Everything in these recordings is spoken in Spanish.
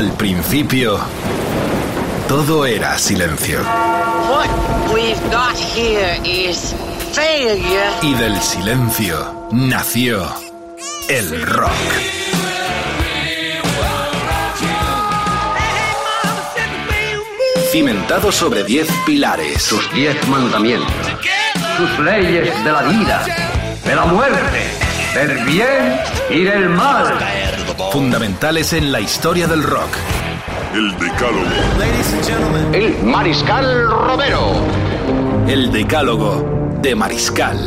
Al principio, todo era silencio. What we've got here is failure. Y del silencio nació el rock. Cimentado sobre diez pilares. sus diez mandamientos, sus leyes de la vida, de la muerte, del bien y del mal. Fundamentales en la historia del rock. El Decálogo. El Mariscal Romero. El decálogo de Mariscal.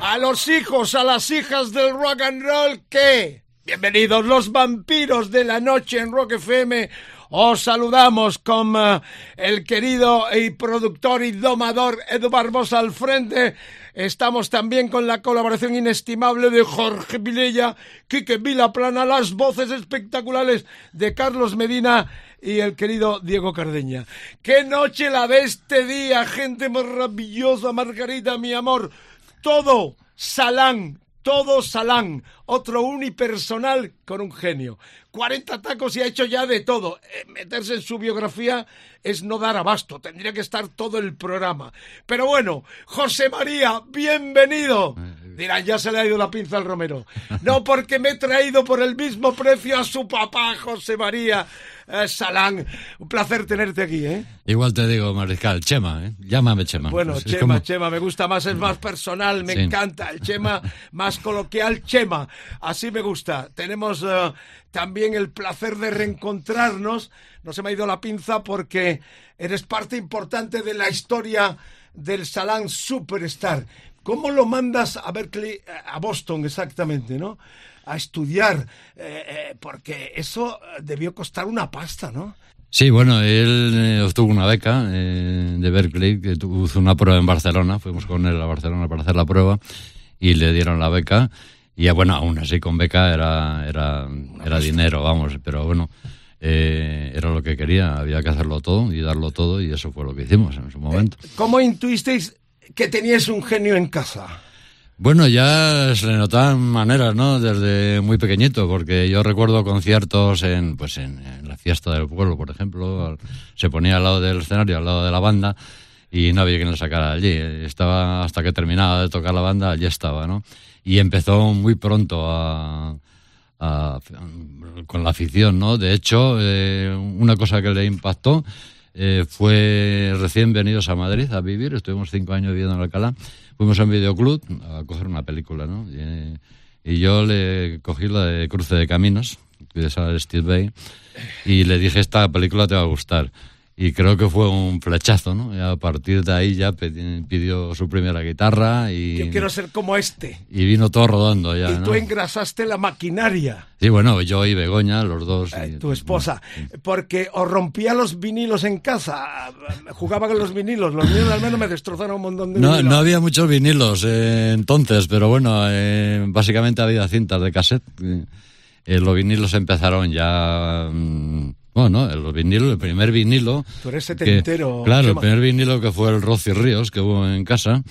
A los hijos, a las hijas del rock and roll, ¿qué? Bienvenidos los vampiros de la noche en Rock FM. Os saludamos con eh, el querido y productor y domador Edu Barbosa al frente. Estamos también con la colaboración inestimable de Jorge Vilella, Quique Vilaplana, las voces espectaculares de Carlos Medina y el querido Diego Cardeña. ¡Qué noche la de este día! Gente maravillosa, Margarita, mi amor. Todo Salán, todo Salán, otro unipersonal con un genio. 40 tacos y ha hecho ya de todo. Eh, meterse en su biografía es no dar abasto, tendría que estar todo el programa. Pero bueno, José María, bienvenido. Dirán, ya se le ha ido la pinza al Romero. No, porque me he traído por el mismo precio a su papá, José María eh, Salán. Un placer tenerte aquí, ¿eh? Igual te digo, Mariscal, Chema, ¿eh? Llámame Chema. Bueno, Chema, como- Chema, me gusta más, es más personal, me Sí. encanta. El Chema más coloquial, Chema. Así me gusta. Tenemos eh, también el placer de reencontrarnos. No se me ha ido la pinza porque eres parte importante de la historia del Salán Superstar. ¿Cómo lo mandas a Berkeley, eh, a Boston exactamente, no? A estudiar, eh, eh, porque eso eh, debió costar una pasta, ¿no? Sí, bueno, él obtuvo una beca eh, de Berkeley, que hizo una prueba en Barcelona, fuimos con él a Barcelona para hacer la prueba y le dieron la beca. Y eh, bueno, aún así con beca era, era, era dinero, vamos, pero bueno, eh, era lo que quería, había que hacerlo todo y darlo todo y eso fue lo que hicimos en su momento. ¿Cómo intuisteis que teníais un genio en casa? Bueno, ya se le notaban maneras, ¿no? Desde muy pequeñito, porque yo recuerdo conciertos en, pues en, en la fiesta del pueblo, por ejemplo, se ponía al lado del escenario, al lado de la banda, y no había quien le sacara allí. Estaba hasta que terminaba de tocar la banda, allí estaba, ¿no? Y empezó muy pronto a, a- con la afición, ¿no? De hecho, eh, una cosa que le impactó eh, fue recién venidos a Madrid a vivir, estuvimos cinco años viviendo en Alcalá, fuimos a un videoclub a coger una película, ¿no? Y, yo le cogí la de Cruce de Caminos, es a Steve Bay, y le dije, esta película te va a gustar. Y creo que fue un flechazo, ¿no? Y a partir de ahí ya pidió su primera guitarra y, Yo quiero ser como este. y vino todo rodando ya, y tú ¿no? engrasaste la maquinaria, Sí, bueno, yo y Begoña, los dos. eh, y- tu esposa, porque os rompía los vinilos en casa, jugaba con los vinilos, los míos al menos me destrozaron un montón de No, vinilos. no había muchos vinilos eh, entonces, pero bueno, eh, básicamente había cintas de cassette. Eh, los vinilos empezaron ya. mm, bueno, los vinilos, el primer vinilo. Tú eres que- setentero, claro, el primer vinilo que fue el Rosy Ríos que hubo en casa.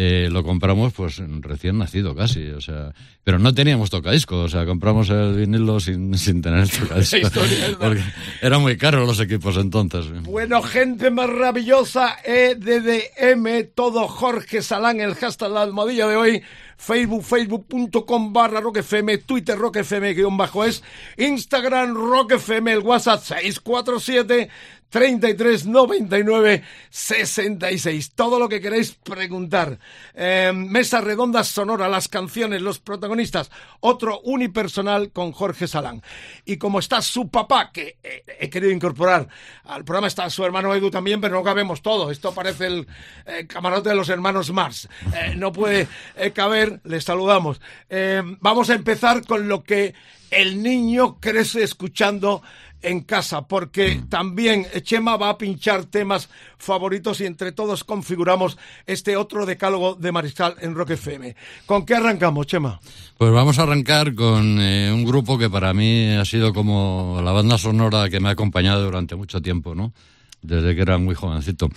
eh, lo compramos pues recién nacido casi, o sea, pero no teníamos tocadiscos, o sea, compramos el vinilo sin, sin tener el tocadisco, historia es verdad. porque eran muy caros los equipos entonces. Bueno, gente maravillosa, EDDM, todo Jorge Salán, el hashtag la almohadilla de hoy, Facebook, facebook.com barra roquefm, Twitter roquefm guion bajo es, Instagram roquefm, el WhatsApp 647 33 99 66. Todo lo que queréis preguntar. Eh, mesa redonda sonora, las canciones, los protagonistas. Otro unipersonal con Jorge Salán. Y como está su papá, que eh, he querido incorporar al programa, está su hermano Edu también, pero no cabemos todo. Esto parece el eh, camarote de los hermanos Mars. No puede eh, caber, les saludamos. Eh, vamos a empezar con lo que el niño crece escuchando en casa, porque también Chema va a pinchar temas favoritos y entre todos configuramos este otro decálogo de Mariscal en Rock FM. ¿Con qué arrancamos, Chema? Pues vamos a arrancar con eh, un grupo que para mí ha sido como la banda sonora que me ha acompañado durante mucho tiempo, ¿no? Desde que era muy jovencito.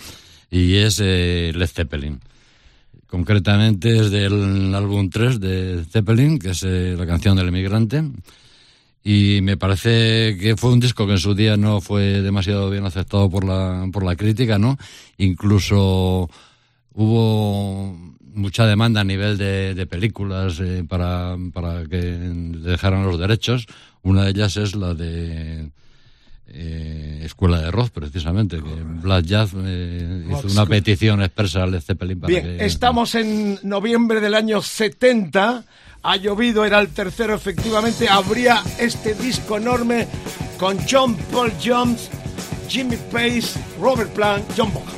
Y es eh, Led Zeppelin. Concretamente es del álbum 3 de Zeppelin, que es eh, la canción del emigrante. y me parece que fue un disco que en su día no fue demasiado bien aceptado por la, por la crítica, ¿no? Incluso hubo mucha demanda a nivel de, películas eh, para, para que dejaran los derechos. Una de ellas es la de eh, Escuela de Rock, precisamente, que Black Jazz eh, hizo una petición expresa al Zeppelin para Bien, estamos en noviembre del año 70 ha llovido, era el tercero efectivamente, habría este disco enorme con John Paul Jones, Jimmy Pace, Robert Plant, John Bonham.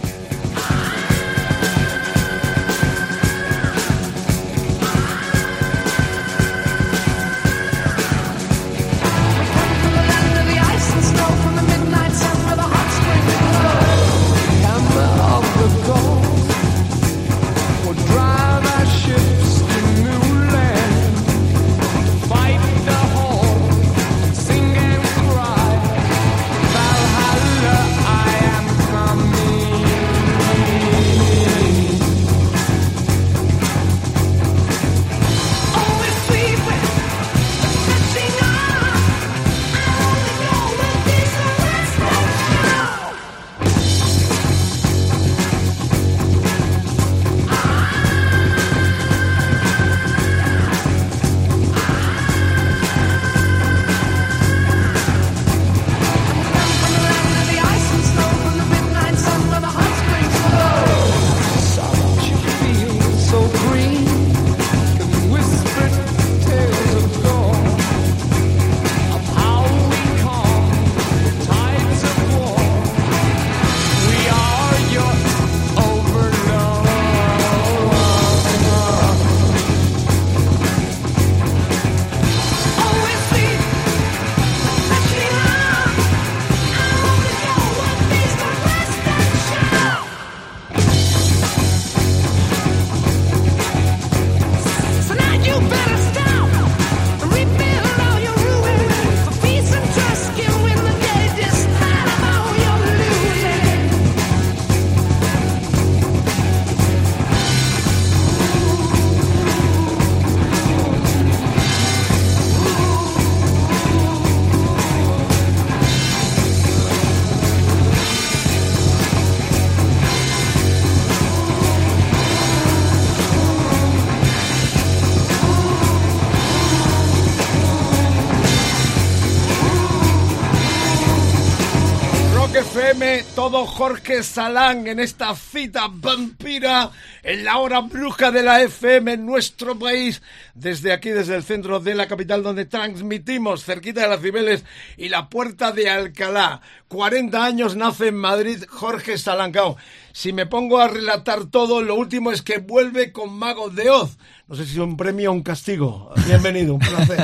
Todo Jorge Salán en esta cita vampira en la hora bruja de la FM en nuestro país, desde aquí, desde el centro de la capital donde transmitimos, cerquita de las Cibeles y la puerta de Alcalá. 40 años nace en Madrid Jorge Salancao. Si me pongo a relatar todo, lo último es que vuelve con Mago de Oz. No sé si un premio o un castigo. Bienvenido, un placer.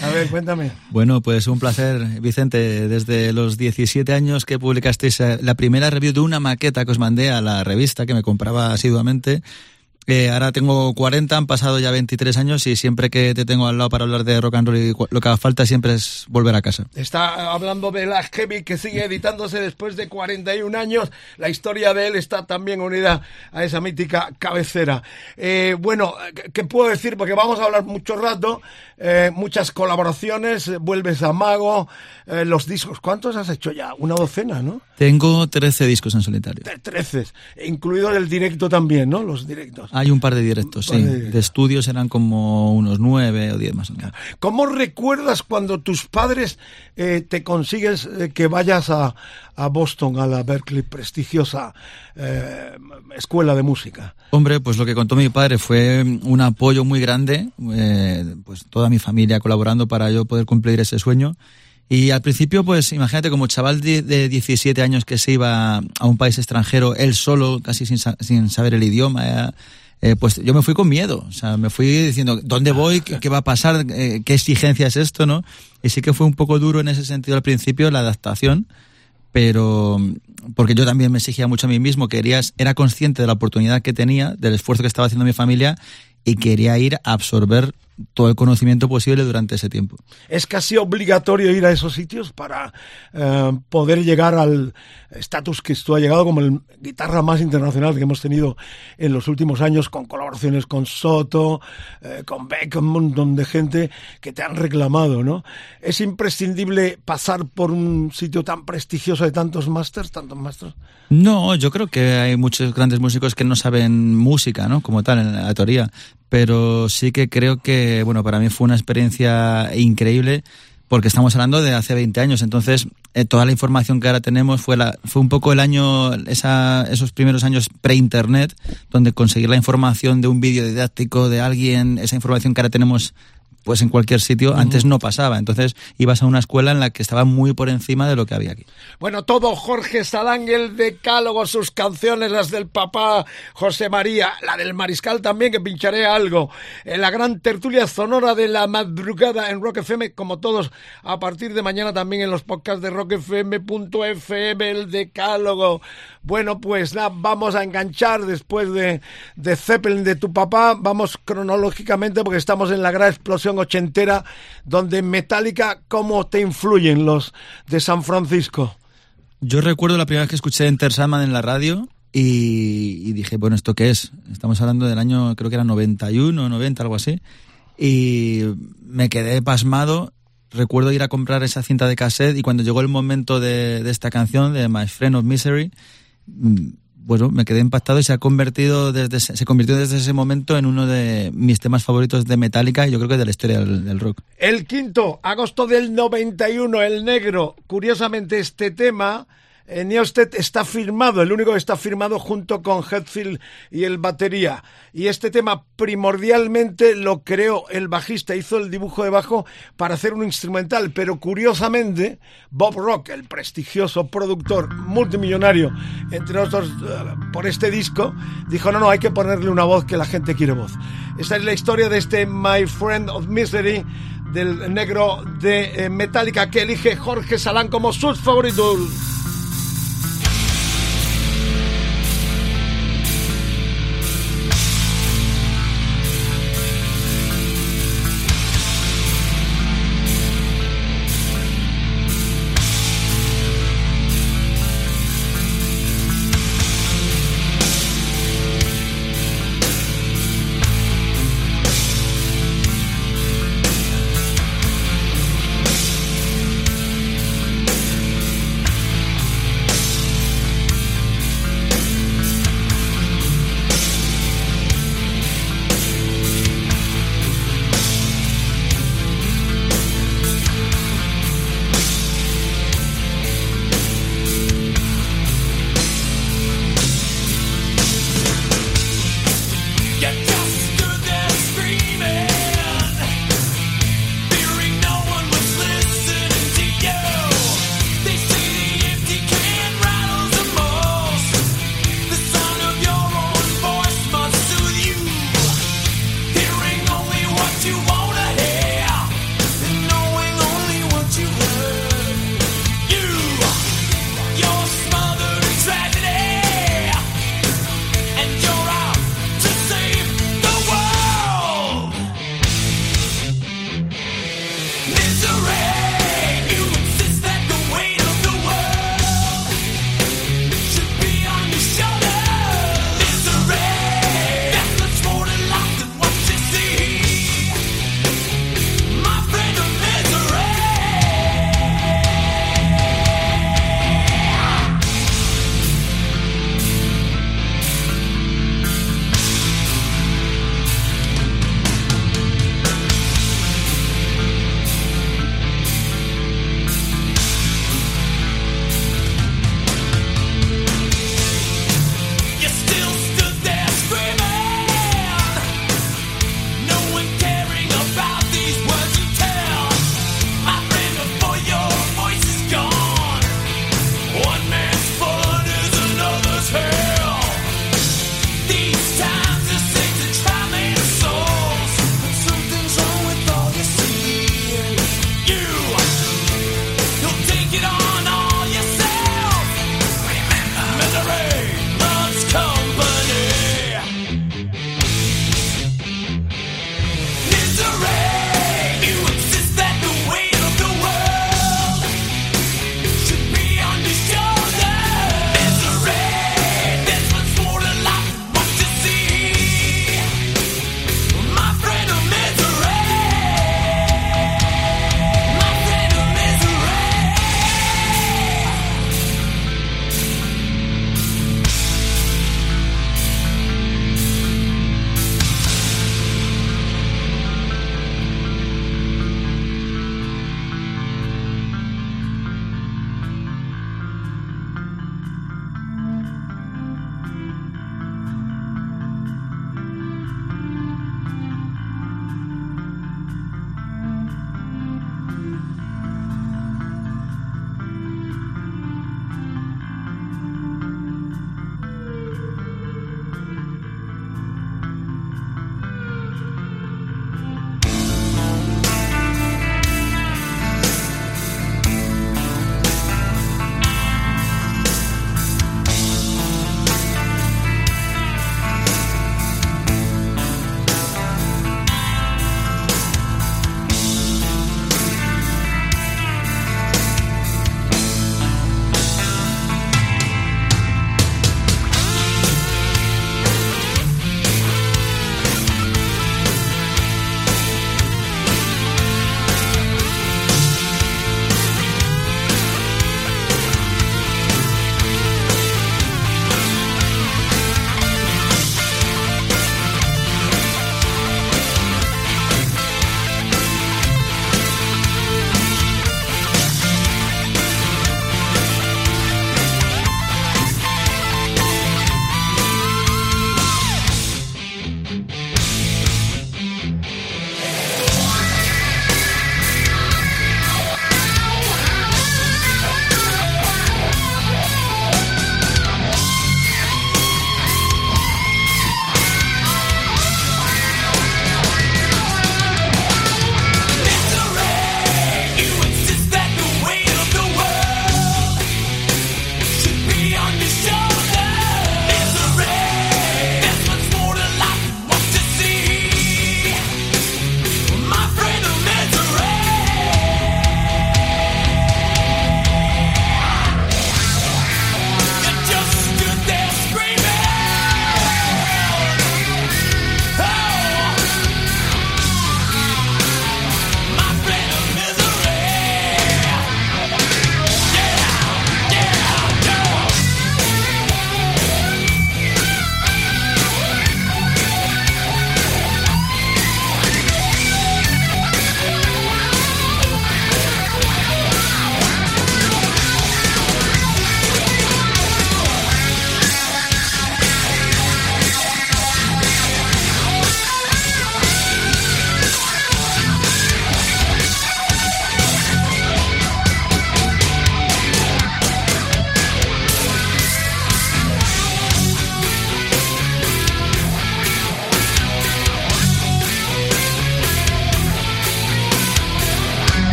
A ver, cuéntame. Bueno, pues un placer, Vicente. Desde los 17 años que publicasteis eh, la primera review de una maqueta que os mandé a la revista que me compraba asiduamente, eh, ahora tengo 40, han pasado ya 23 años y siempre que te tengo al lado para hablar de rock and roll lo que haga falta siempre es volver a casa. Está hablando de la Heavy que sigue editándose después de 41 años. La historia de él está también unida a esa mítica cabecera. Eh, bueno, ¿qué puedo decir? Porque vamos a hablar mucho rato, eh, muchas colaboraciones, vuelves a Mago, los discos. ¿Cuántos has hecho ya? Una docena, ¿no? Tengo 13 discos en solitario. 13, incluido el directo también, ¿no? Los directos. Hay un par de directos, sí. De, estudios eran como unos nueve o diez más o menos. ¿Cómo recuerdas cuando tus padres eh, te consigues eh, que vayas a, a, Boston, a la Berkeley prestigiosa eh, escuela de música? Hombre, pues lo que contó mi padre fue un apoyo muy grande, pues toda mi familia colaborando para yo poder cumplir ese sueño. Y al principio, pues imagínate como chaval de, de, 17 años que se iba a un país extranjero, él solo, casi sin, sin saber el idioma, eh, pues yo me fui con miedo. O sea, me fui diciendo, ¿dónde voy? ¿Qué, va a pasar? Eh, ¿Qué exigencia es esto? ¿no? Y sí que fue un poco duro en ese sentido al principio la adaptación, pero porque yo también me exigía mucho a mí mismo, quería, era consciente de la oportunidad que tenía, del esfuerzo que estaba haciendo mi familia y quería ir a absorber todo el conocimiento posible durante ese tiempo. ¿Es casi obligatorio ir a esos sitios para eh, poder llegar al estatus que tú has llegado como el guitarra más internacional que hemos tenido en los últimos años con colaboraciones con Soto, eh, con Beck, un montón de gente que te han reclamado, ¿no? ¿Es imprescindible pasar por un sitio tan prestigioso de tantos masters, tantos masters? No, yo creo que hay muchos grandes músicos que no saben música, ¿no? Como tal, en la teoría. Pero sí que creo que, bueno, para mí fue una experiencia increíble porque estamos hablando de hace 20 años. Entonces, eh, toda la información que ahora tenemos fue, la, fue un poco el año, esa, esos primeros años pre-internet, donde conseguir la información de un vídeo didáctico de alguien, esa información que ahora tenemos pues en cualquier sitio, antes no pasaba. Entonces ibas a una escuela en la que estaba muy por encima de lo que había aquí. Bueno, todo Jorge Salán, el decálogo, sus canciones, las del papá José María, la del mariscal también, que pincharé algo. En la gran tertulia sonora de la madrugada en Rock FM, como todos, a partir de mañana también en los podcasts de rockfm.fm, el decálogo. Bueno, pues nada, vamos a enganchar después de, de Zeppelin de tu papá, vamos cronológicamente porque estamos en la gran explosión ochentera, donde Metallica, ¿cómo te influyen los de San Francisco? Yo recuerdo la primera vez que escuché Enter Sandman en la radio y, dije, bueno, ¿esto qué es? Estamos hablando del año, creo que era 91, 90, algo así. Y me quedé pasmado. Recuerdo ir a comprar esa cinta de cassette y cuando llegó el momento de, de esta canción, de My Friend of Misery, mm, bueno, me quedé impactado y se ha convertido desde se convirtió desde ese momento en uno de mis temas favoritos de Metallica y yo creo que de la historia del, rock. El quinto, agosto del 91, El Negro. Curiosamente este tema Neosted está firmado, el único que está firmado junto con Hetfield y el batería. Y este tema primordialmente lo creó el bajista, hizo el dibujo de bajo para hacer un instrumental, pero curiosamente Bob Rock, el prestigioso productor multimillonario, entre otros eh, por este disco, dijo, no, no, hay que ponerle una voz que la gente quiere voz. Esta es la historia de este My Friend of Misery del negro de eh, Metallica que elige Jorge Salán como sus favoritos.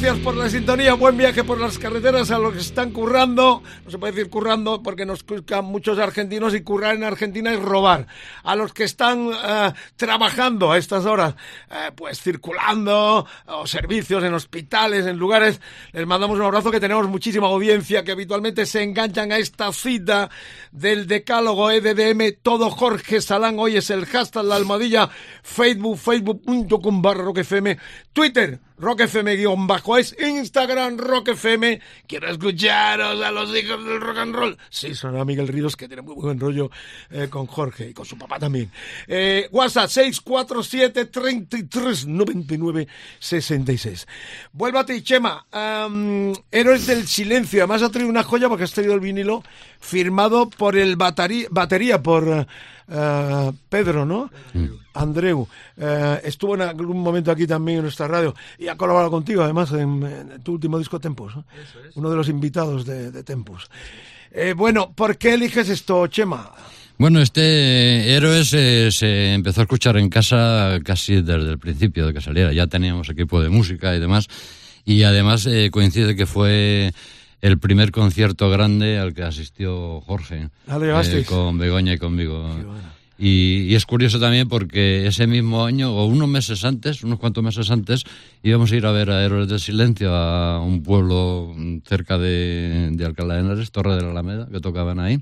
Gracias por la sintonía, buen viaje por las carreteras a los que están currando. Se puede decir currando porque nos escuchan muchos argentinos y currar en Argentina es robar. A los que están eh, trabajando a estas horas, eh, pues circulando, o servicios en hospitales, en lugares, les mandamos un abrazo que tenemos muchísima audiencia que habitualmente se enganchan a esta cita del decálogo EDDM. Todo Jorge Salán, hoy es el hashtag, la almohadilla, Facebook, facebook.com barra roquefm, Twitter, Rock FM guion bajo es Instagram Rock FM. Quiero escucharos a los hijos del rock. Sí, son a Miguel Ríos que tiene muy buen rollo eh, con Jorge y con su papá también. Eh, WhatsApp 647 33 99 66. Vuelvo a ti, Chema. Um, Héroes del Silencio. Además ha traído una joya porque has traído el vinilo firmado por el batería, batería por... Uh, Pedro, ¿no? Andreu. Uh, estuvo en algún momento aquí también en nuestra radio y ha colaborado contigo, además, en, en tu último disco Tempos. ¿no? Es. Uno de los invitados de, de Tempos. Eh, bueno, ¿por qué eliges esto, Chema? Bueno, este héroe se, se, empezó a escuchar en casa casi desde el principio de que saliera. Ya teníamos equipo de música y demás. Y además eh, coincide que fue el primer concierto grande al que asistió Jorge eh, con Begoña y conmigo. Y, y, es curioso también porque ese mismo año, o unos meses antes, unos cuantos meses antes, íbamos a ir a ver a Héroes del Silencio a un pueblo cerca de, de Alcalá de Henares, Torre de la Alameda, que tocaban ahí.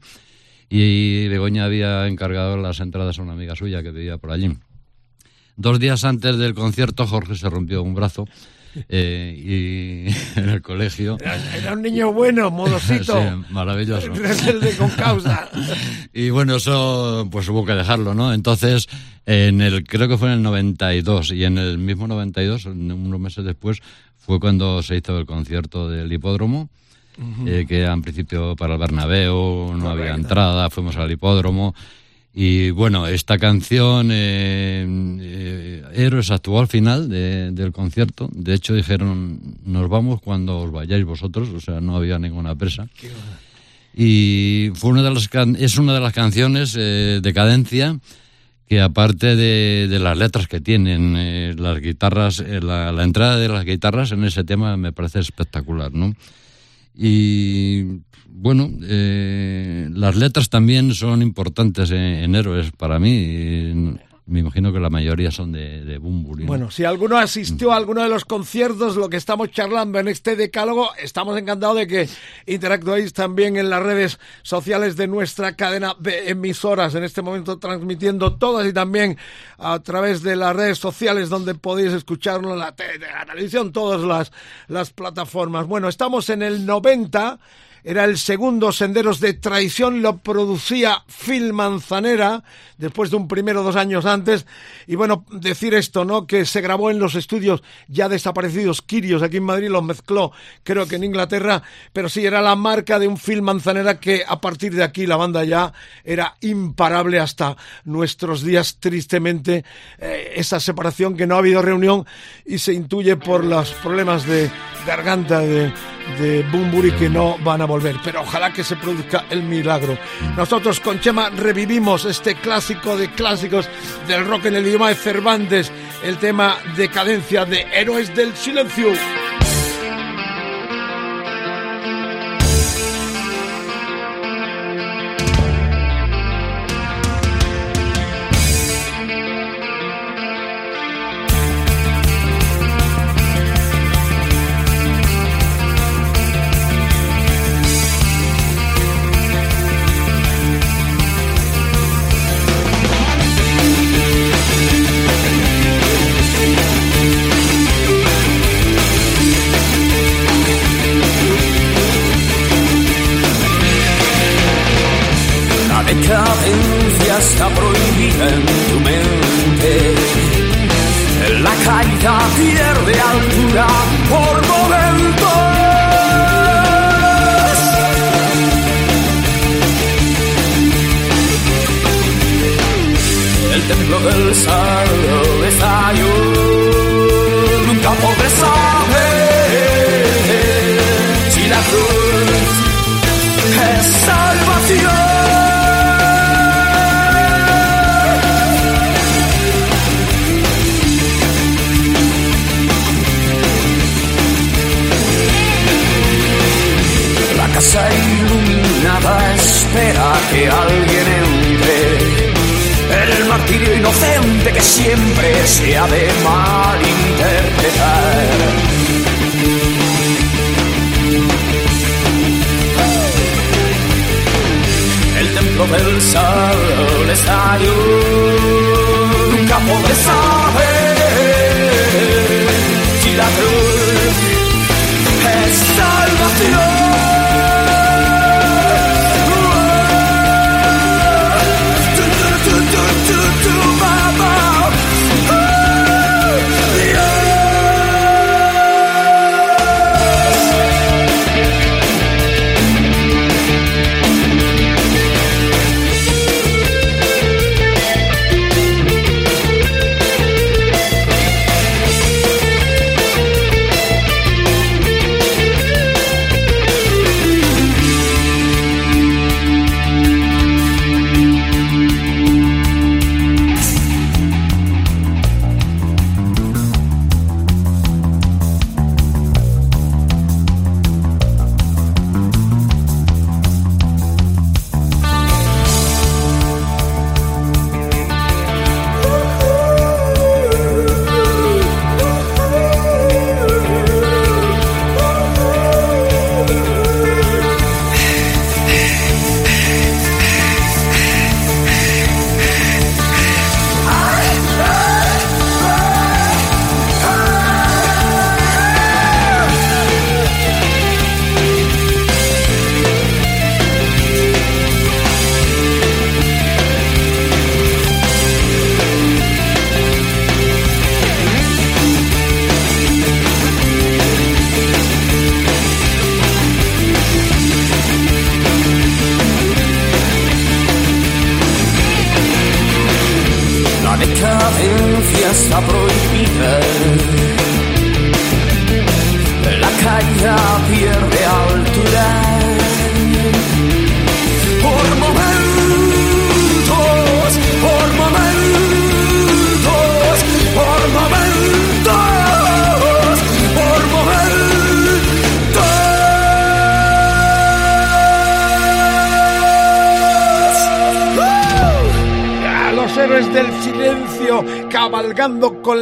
Y Begoña había encargado las entradas a una amiga suya que vivía por allí. Dos días antes del concierto, Jorge se rompió un brazo eh, y en el colegio. Era, un niño bueno, modosito. sí, maravilloso. Rebelde con causa. y bueno, eso pues hubo que dejarlo, ¿no? Entonces, en el, creo que fue en el 92, y en el mismo 92, unos meses después, fue cuando se hizo el concierto del hipódromo. Uh -huh. eh, que en principio para el Bernabéu no Correcto. había entrada, fuimos al hipódromo y bueno, esta canción, eh, eh, Héroes, actuó al final de, del concierto. De hecho, dijeron, nos vamos cuando os vayáis vosotros, o sea, no había ninguna presa. Y fue una de las es una de las canciones eh, de cadencia que aparte de, de, las letras que tienen, eh, las guitarras, eh, la, la, entrada de las guitarras en ese tema me parece espectacular, ¿no? Y bueno, eh, las letras también son importantes en, en Héroes para mí. Y me imagino que la mayoría son de, de Bumburi. ¿no? Bueno, si alguno asistió a alguno de los conciertos, lo que estamos charlando en este decálogo, estamos encantados de que interactuéis también en las redes sociales de nuestra cadena de emisoras, en este momento transmitiendo todas y también a través de las redes sociales donde podéis escucharlo, la, te la televisión, todas las, las plataformas. Bueno, estamos en el 90 era el segundo Senderos de Traición, lo producía Phil Manzanera, después de un primero dos años antes. Y bueno, decir esto, ¿no? Que se grabó en los estudios ya desaparecidos Kirios aquí en Madrid, lo mezcló, creo que en Inglaterra, pero sí era la marca de un Phil Manzanera que a partir de aquí la banda ya era imparable hasta nuestros días, tristemente, eh, esa separación que no ha habido reunión y se intuye por los problemas de garganta de, de Bumburi que no van a volver, pero ojalá que se produzca el milagro. Nosotros con Chema revivimos este clásico de clásicos del rock en el idioma de Cervantes, el tema Decadencia de Héroes del Silencio. En tu mente. La caída pierde altura por momentos. El templo del saldo estalló. Espera que alguien entre. El martirio inocente que siempre se ha de malinterpretar. Del sol está Nunca podré saber si la cruz es salvación.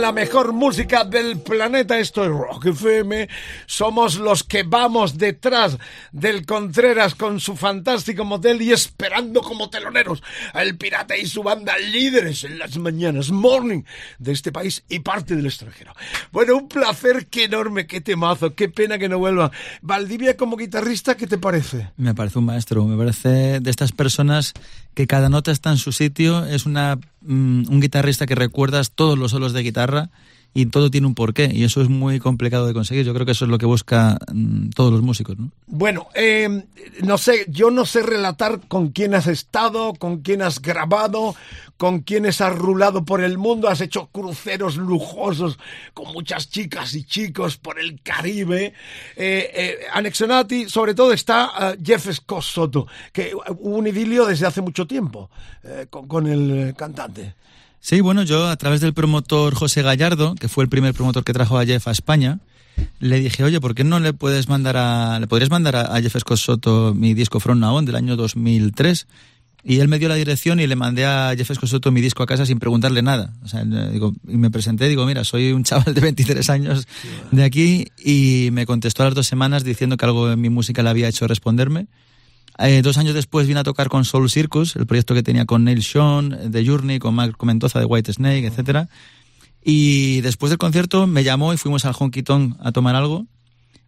La mejor música del planeta. Esto es Rock FM. Somos los que vamos detrás del Contreras con su fantástico modelo y esperando como teloneros al pirata y su banda líderes en las mañanas, morning de este país y parte del extranjero. Bueno, un placer, qué enorme, qué temazo, qué pena que no vuelva. Valdivia como guitarrista, ¿qué te parece? Me parece un maestro, me parece de estas personas que cada nota está en su sitio, es una, mm, un guitarrista que recuerdas todos los solos de guitarra y todo tiene un porqué y eso es muy complicado de conseguir. Yo creo que eso es lo que busca mm, todos los músicos. ¿no? Bueno, eh, no sé, yo no sé relatar con quién has estado, con quién has grabado, con quién has rulado por el mundo, has hecho cruceros lujosos con muchas chicas y chicos por el Caribe. Eh, eh, anexionati, sobre todo está uh, Jeff Scott Soto, que hubo un idilio desde hace mucho tiempo eh, con, con el cantante. Sí, bueno, yo a través del promotor José Gallardo, que fue el primer promotor que trajo a Jeff a España, le dije, oye, ¿por qué no le puedes mandar a, le podrías mandar a, Jeff Scott Soto mi disco From Now On del año 2003? Y él me dio la dirección y le mandé a Jeff Scott Soto mi disco a casa sin preguntarle nada. O sea, digo, y me presenté, digo, mira, soy un chaval de 23 años de aquí y me contestó a las dos semanas diciendo que algo en mi música le había hecho responderme eh, dos años después vine a tocar con Soul Circus, el proyecto que tenía con Neil Sean, de Journey, con Mark Mentoza de White Snake, etcétera. Y después del concierto me llamó y fuimos al Honky Tonk a tomar algo.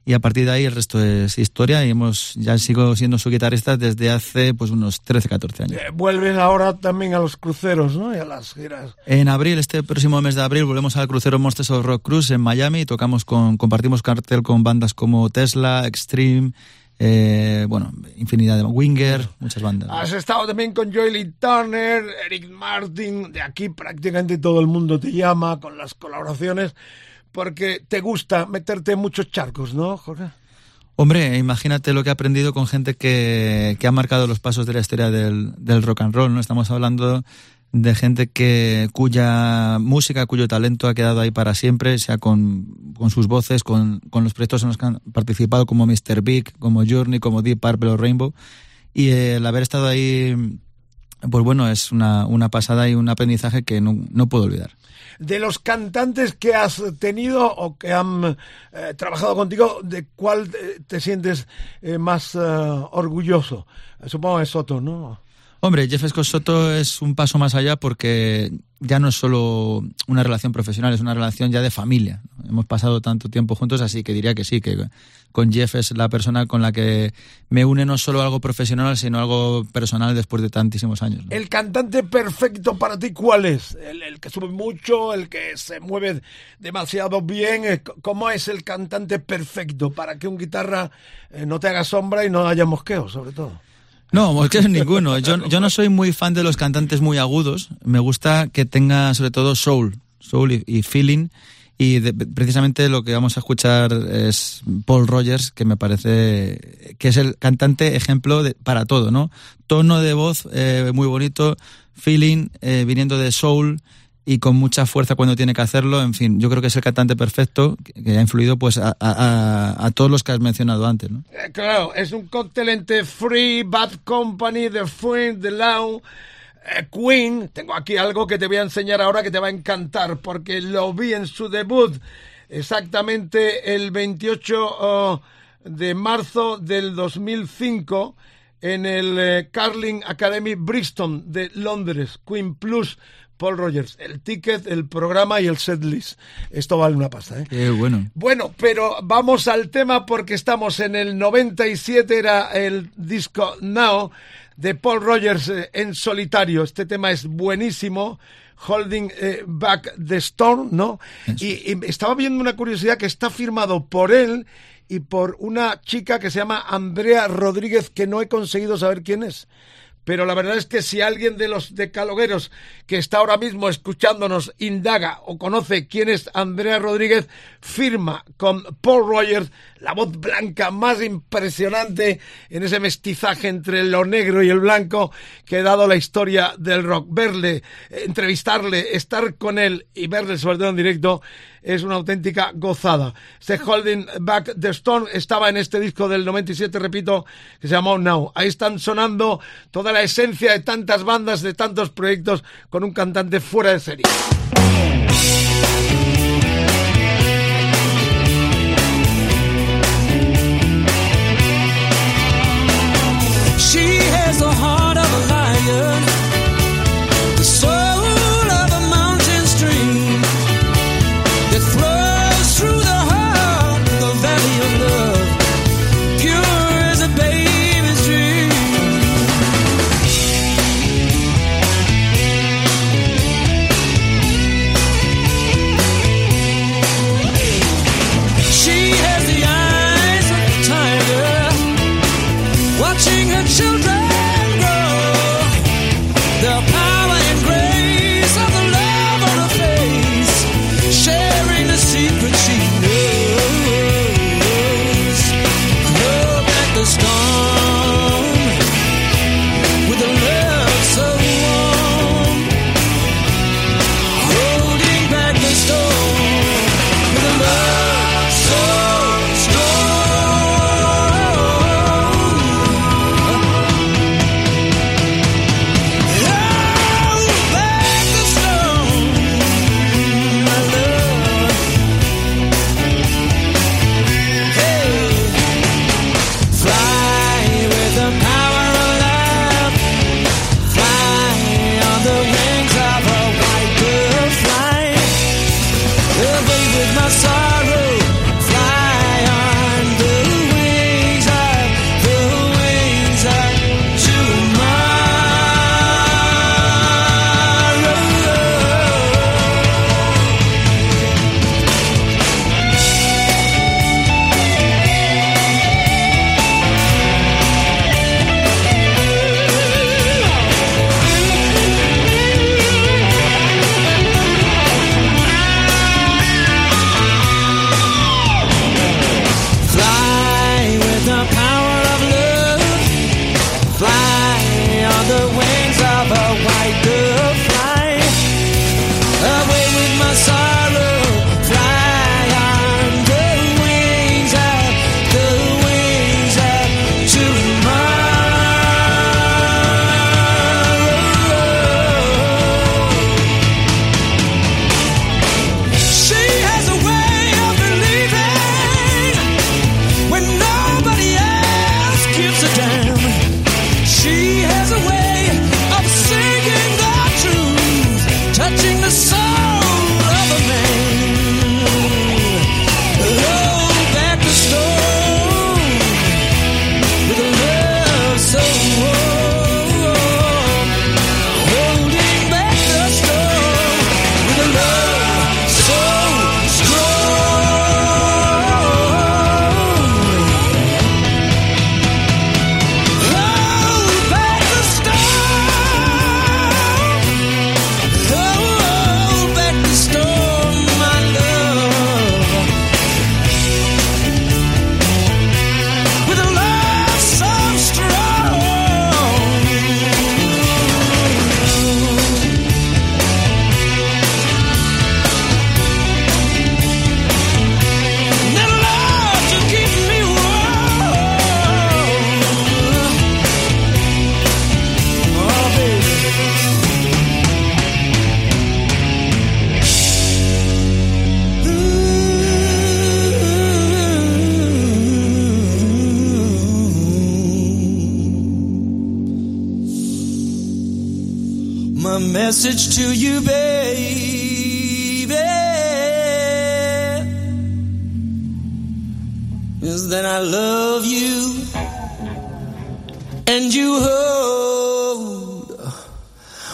Y a partir de ahí el resto es historia y hemos ya sigo siendo su guitarrista desde hace pues unos 13, 14 años. Eh, vuelves ahora también a los cruceros, ¿no? Y a las giras. En abril, este próximo mes de abril, volvemos al crucero Monsters of Rock Cruise en Miami y tocamos con, compartimos cartel con bandas como Tesla, Extreme, eh, bueno, infinidad de Winger, muchas bandas. Has estado también con Joey Turner, Eric Martin, de aquí prácticamente todo el mundo te llama con las colaboraciones, porque te gusta meterte en muchos charcos, ¿no, Jorge? Hombre, imagínate lo que he aprendido con gente que, que ha marcado los pasos de la historia del, del rock and roll, ¿no? Estamos hablando de gente que cuya música, cuyo talento ha quedado ahí para siempre, sea con, con sus voces, con, con, los proyectos en los que han participado como Mr. Big, como Journey, como Deep Purple o Rainbow. y el haber estado ahí, pues bueno, es una, una pasada y un aprendizaje que no, no puedo olvidar de los cantantes que has tenido o que han eh, trabajado contigo, ¿de cuál te, sientes eh, más eh, orgulloso? Supongo que es Soto, ¿no? Hombre, Jeff Scott es un paso más allá porque ya no es solo una relación profesional, es una relación ya de familia. Hemos pasado tanto tiempo juntos, así que diría que sí, que con Jeff es la persona con la que me une no solo algo profesional, sino algo personal después de tantísimos años. ¿El cantante perfecto para ti cuál es? ¿El, que sube mucho, el que se mueve demasiado bien? ¿Cómo es el cantante perfecto para que un guitarra eh, no te haga sombra y no haya mosqueo, sobre todo? No, es ninguno. Yo, no soy muy fan de los cantantes muy agudos. Me gusta que tenga sobre todo soul, soul y, feeling. Y precisamente lo que vamos a escuchar es Paul Rogers, que me parece que es el cantante ejemplo para todo, ¿no? Tono de voz eh, muy bonito, feeling eh, viniendo de soul y con mucha fuerza cuando tiene que hacerlo. En fin, yo creo que es el cantante perfecto que ha influido pues a, todos los que has mencionado antes. Eh, claro, es un cóctel entre Free, Bad Company, The Friend, The Law, eh, Queen. Tengo aquí algo que te voy a enseñar ahora que te va a encantar porque lo vi en su debut exactamente el 28 de marzo del 2005 en el eh, Carling Academy Bristol de Londres, Queen Plus Paul Rogers, el ticket, el programa y el setlist. Esto vale una pasta, ¿eh? Qué bueno. Bueno, pero vamos al tema porque estamos en el 97, era el disco Now de Paul Rogers eh, en solitario. Este tema es buenísimo. Holding eh, Back the Storm, ¿no? Y, y estaba viendo una curiosidad que está firmado por él y por una chica que se llama Andrea Rodríguez, que no he conseguido saber quién es pero la verdad es que si alguien de los decalogueros que está ahora mismo escuchándonos indaga o conoce quién es Andrea Rodríguez, firma con Paul Rogers la voz blanca más impresionante en ese mestizaje entre lo negro y el blanco que ha dado la historia del rock. Verle, entrevistarle, estar con él y verle sobre todo en directo es una auténtica gozada. Este Holding Back the Storm estaba en este disco del 97, repito, que se llamó Now. Ahí están sonando toda la esencia de tantas bandas, de tantos proyectos, con un cantante fuera de serie. She has lion.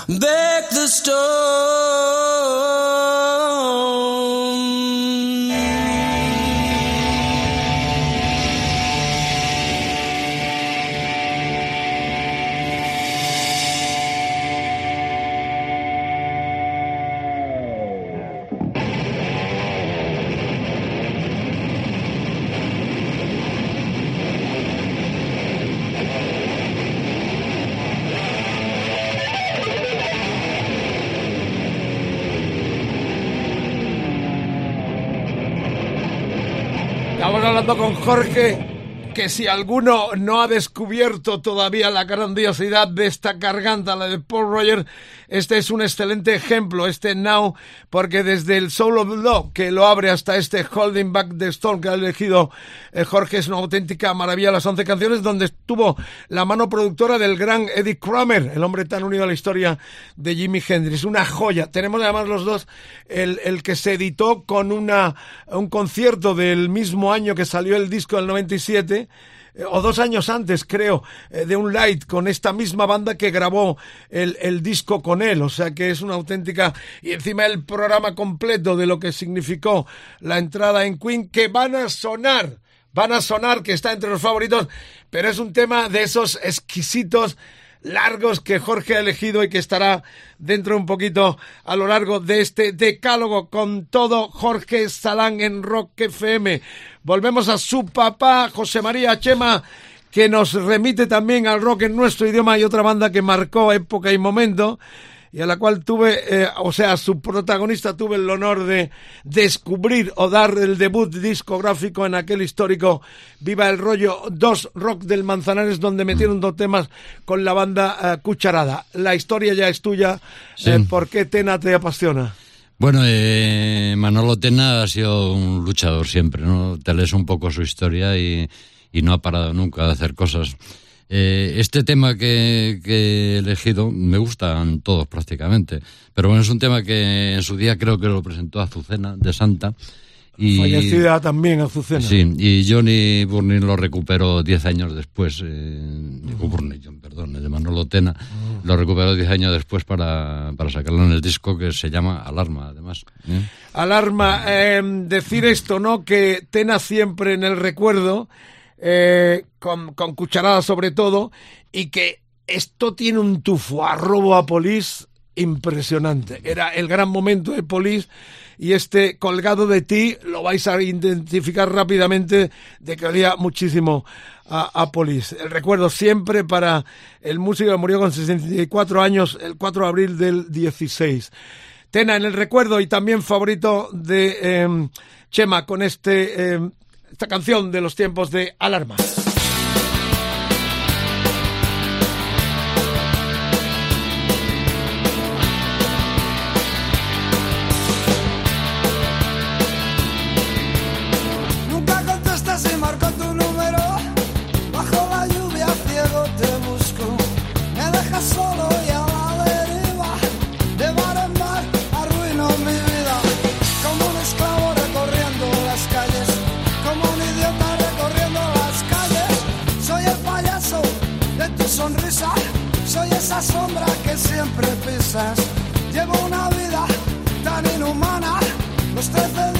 Back the storm. Hablando con Jorge, que si alguno no ha descubierto todavía la grandiosidad de esta garganta, la de Paul Rogers, este es un excelente ejemplo, este Now, porque desde el Soul of Love, que lo abre hasta este Holding Back the Storm que ha elegido eh, Jorge, es una auténtica maravilla, las 11 canciones, donde estuvo la mano productora del gran Eddie Kramer, el hombre tan unido a la historia de Jimi Hendrix, una joya. Tenemos además los dos el, el que se editó con una, un concierto del mismo año que salió el disco del 97, eh, o dos años antes, creo, eh, de un light con esta misma banda que grabó el, el, disco con él. O sea que es una auténtica. Y encima el programa completo de lo que significó la entrada en Queen, que van a sonar. Van a sonar, que está entre los favoritos, pero es un tema de esos exquisitos largos que Jorge ha elegido y que estará dentro un poquito a lo largo de este decálogo con todo Jorge Salán en Rock FM. Volvemos a su papá, José María Chema, que nos remite también al rock en nuestro idioma y otra banda que marcó época y momento y a la cual tuve, eh, o sea, su protagonista tuve el honor de descubrir o dar el debut discográfico en aquel histórico Viva el Rollo 2 Rock del Manzanares, donde metieron dos temas con la banda uh, Cucharada. La historia ya es tuya. Sí. Eh, ¿Por qué Tena te apasiona? Bueno, eh, Manolo Tena ha sido un luchador siempre, ¿no? Te lees un poco su historia y, y no ha parado nunca de hacer cosas. Eh, este tema que, que, he elegido me gustan todos prácticamente, pero bueno, es un tema que en su día creo que lo presentó Azucena de Santa. Y, Fallecida también Azucena. Sí, y Johnny Burning lo recuperó diez años después, eh, digo Burning, perdón, de Manolo Tena, mm. lo recuperó diez años después para, para, sacarlo en el disco que se llama Alarma, además. ¿eh? Alarma, eh, decir esto, ¿no? Que Tena siempre en el recuerdo eh, con, con, cucharada sobre todo, y que esto tiene un tufo a robo a polis impresionante. Era el gran momento de polis y este colgado de ti lo vais a identificar rápidamente de que olía muchísimo a, a polis. El recuerdo siempre para el músico que murió con 64 años el 4 de abril del 16. Tena en el recuerdo y también favorito de eh, Chema con este eh, esta canción de los tiempos de alarma. Siempre pisas. Llevo una vida tan inhumana. Los 13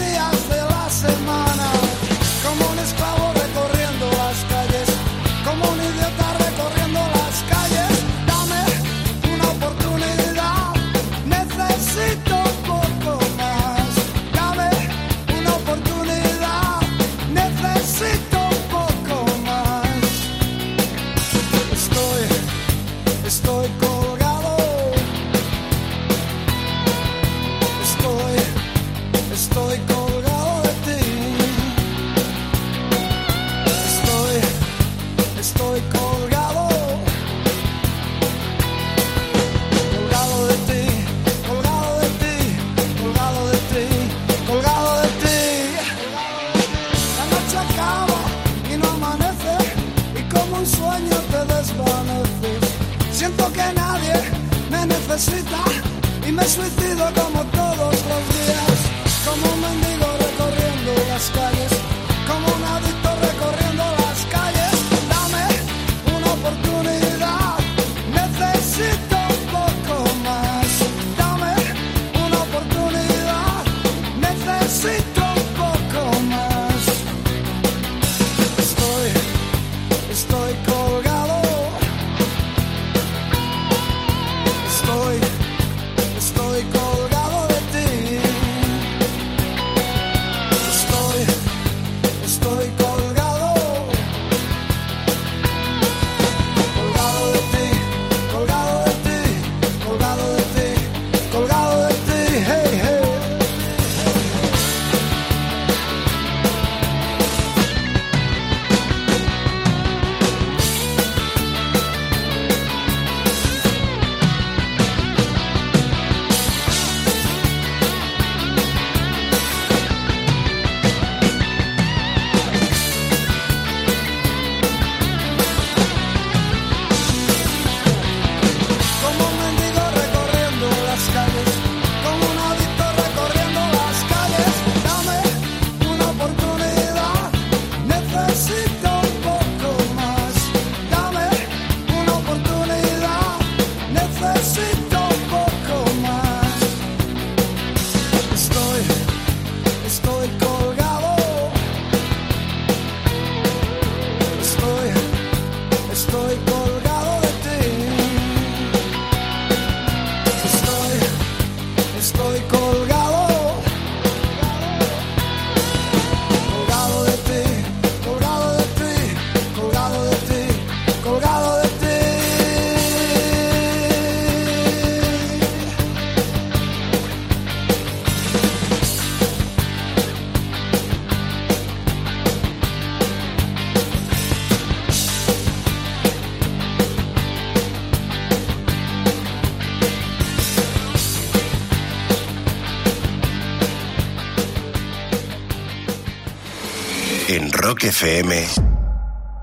En Rock FM,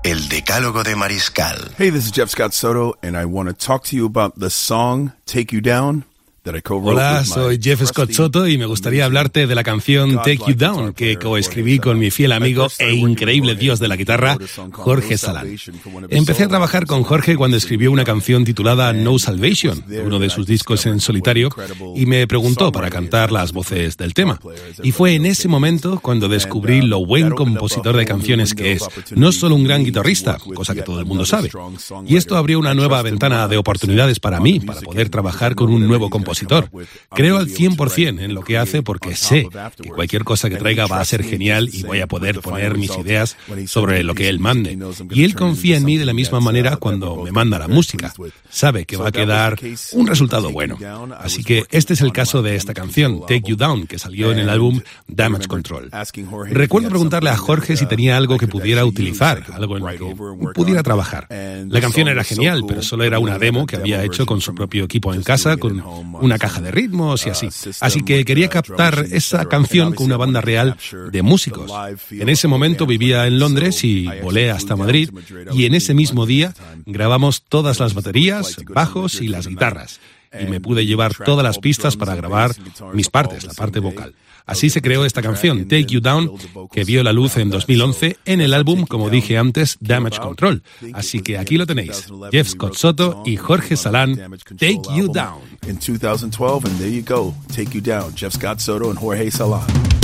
El Decálogo de Mariscal. Hey, this is Jeff Scott Soto, and I want to talk to you about the song Take You Down Hola, soy Jeff Scott Soto y me gustaría hablarte de la canción Take You Down que coescribí con mi fiel amigo e increíble dios de la guitarra, Jorge Salán. Empecé a trabajar con Jorge cuando escribió una canción titulada No Salvation, uno de sus discos en solitario, y me preguntó para cantar las voces del tema. Y fue en ese momento cuando descubrí lo buen compositor de canciones que es, no solo un gran guitarrista, cosa que todo el mundo sabe. Y esto abrió una nueva ventana de oportunidades para mí, para poder trabajar con un nuevo compositor. Creo al 100% en lo que hace porque sé que cualquier cosa que traiga va a ser genial y voy a poder poner mis ideas sobre lo que él mande. Y él confía en mí de la misma manera cuando me manda la música. Sabe que va a quedar un resultado bueno. Así que este es el caso de esta canción, Take You Down, que salió en el álbum Damage Control. Recuerdo preguntarle a Jorge si tenía algo que pudiera utilizar, algo en lo que pudiera trabajar. La canción era genial, pero solo era una demo que había hecho con su propio equipo en casa, una caja de ritmos y así. Así que quería captar esa canción con una banda real de músicos. En ese momento vivía en Londres y volé hasta Madrid y en ese mismo día grabamos todas las baterías, bajos y las guitarras. Y me pude llevar todas las pistas para grabar mis partes, la parte vocal. Así se creó esta canción, Take You Down, que vio la luz en 2011 en el álbum, como dije antes, Damage Control. Así que aquí lo tenéis, Jeff Scott Soto y Jorge Salán, Take You Down. in 2012, and there you go. Take You Down, Jeff Scott Soto and Jorge Salon.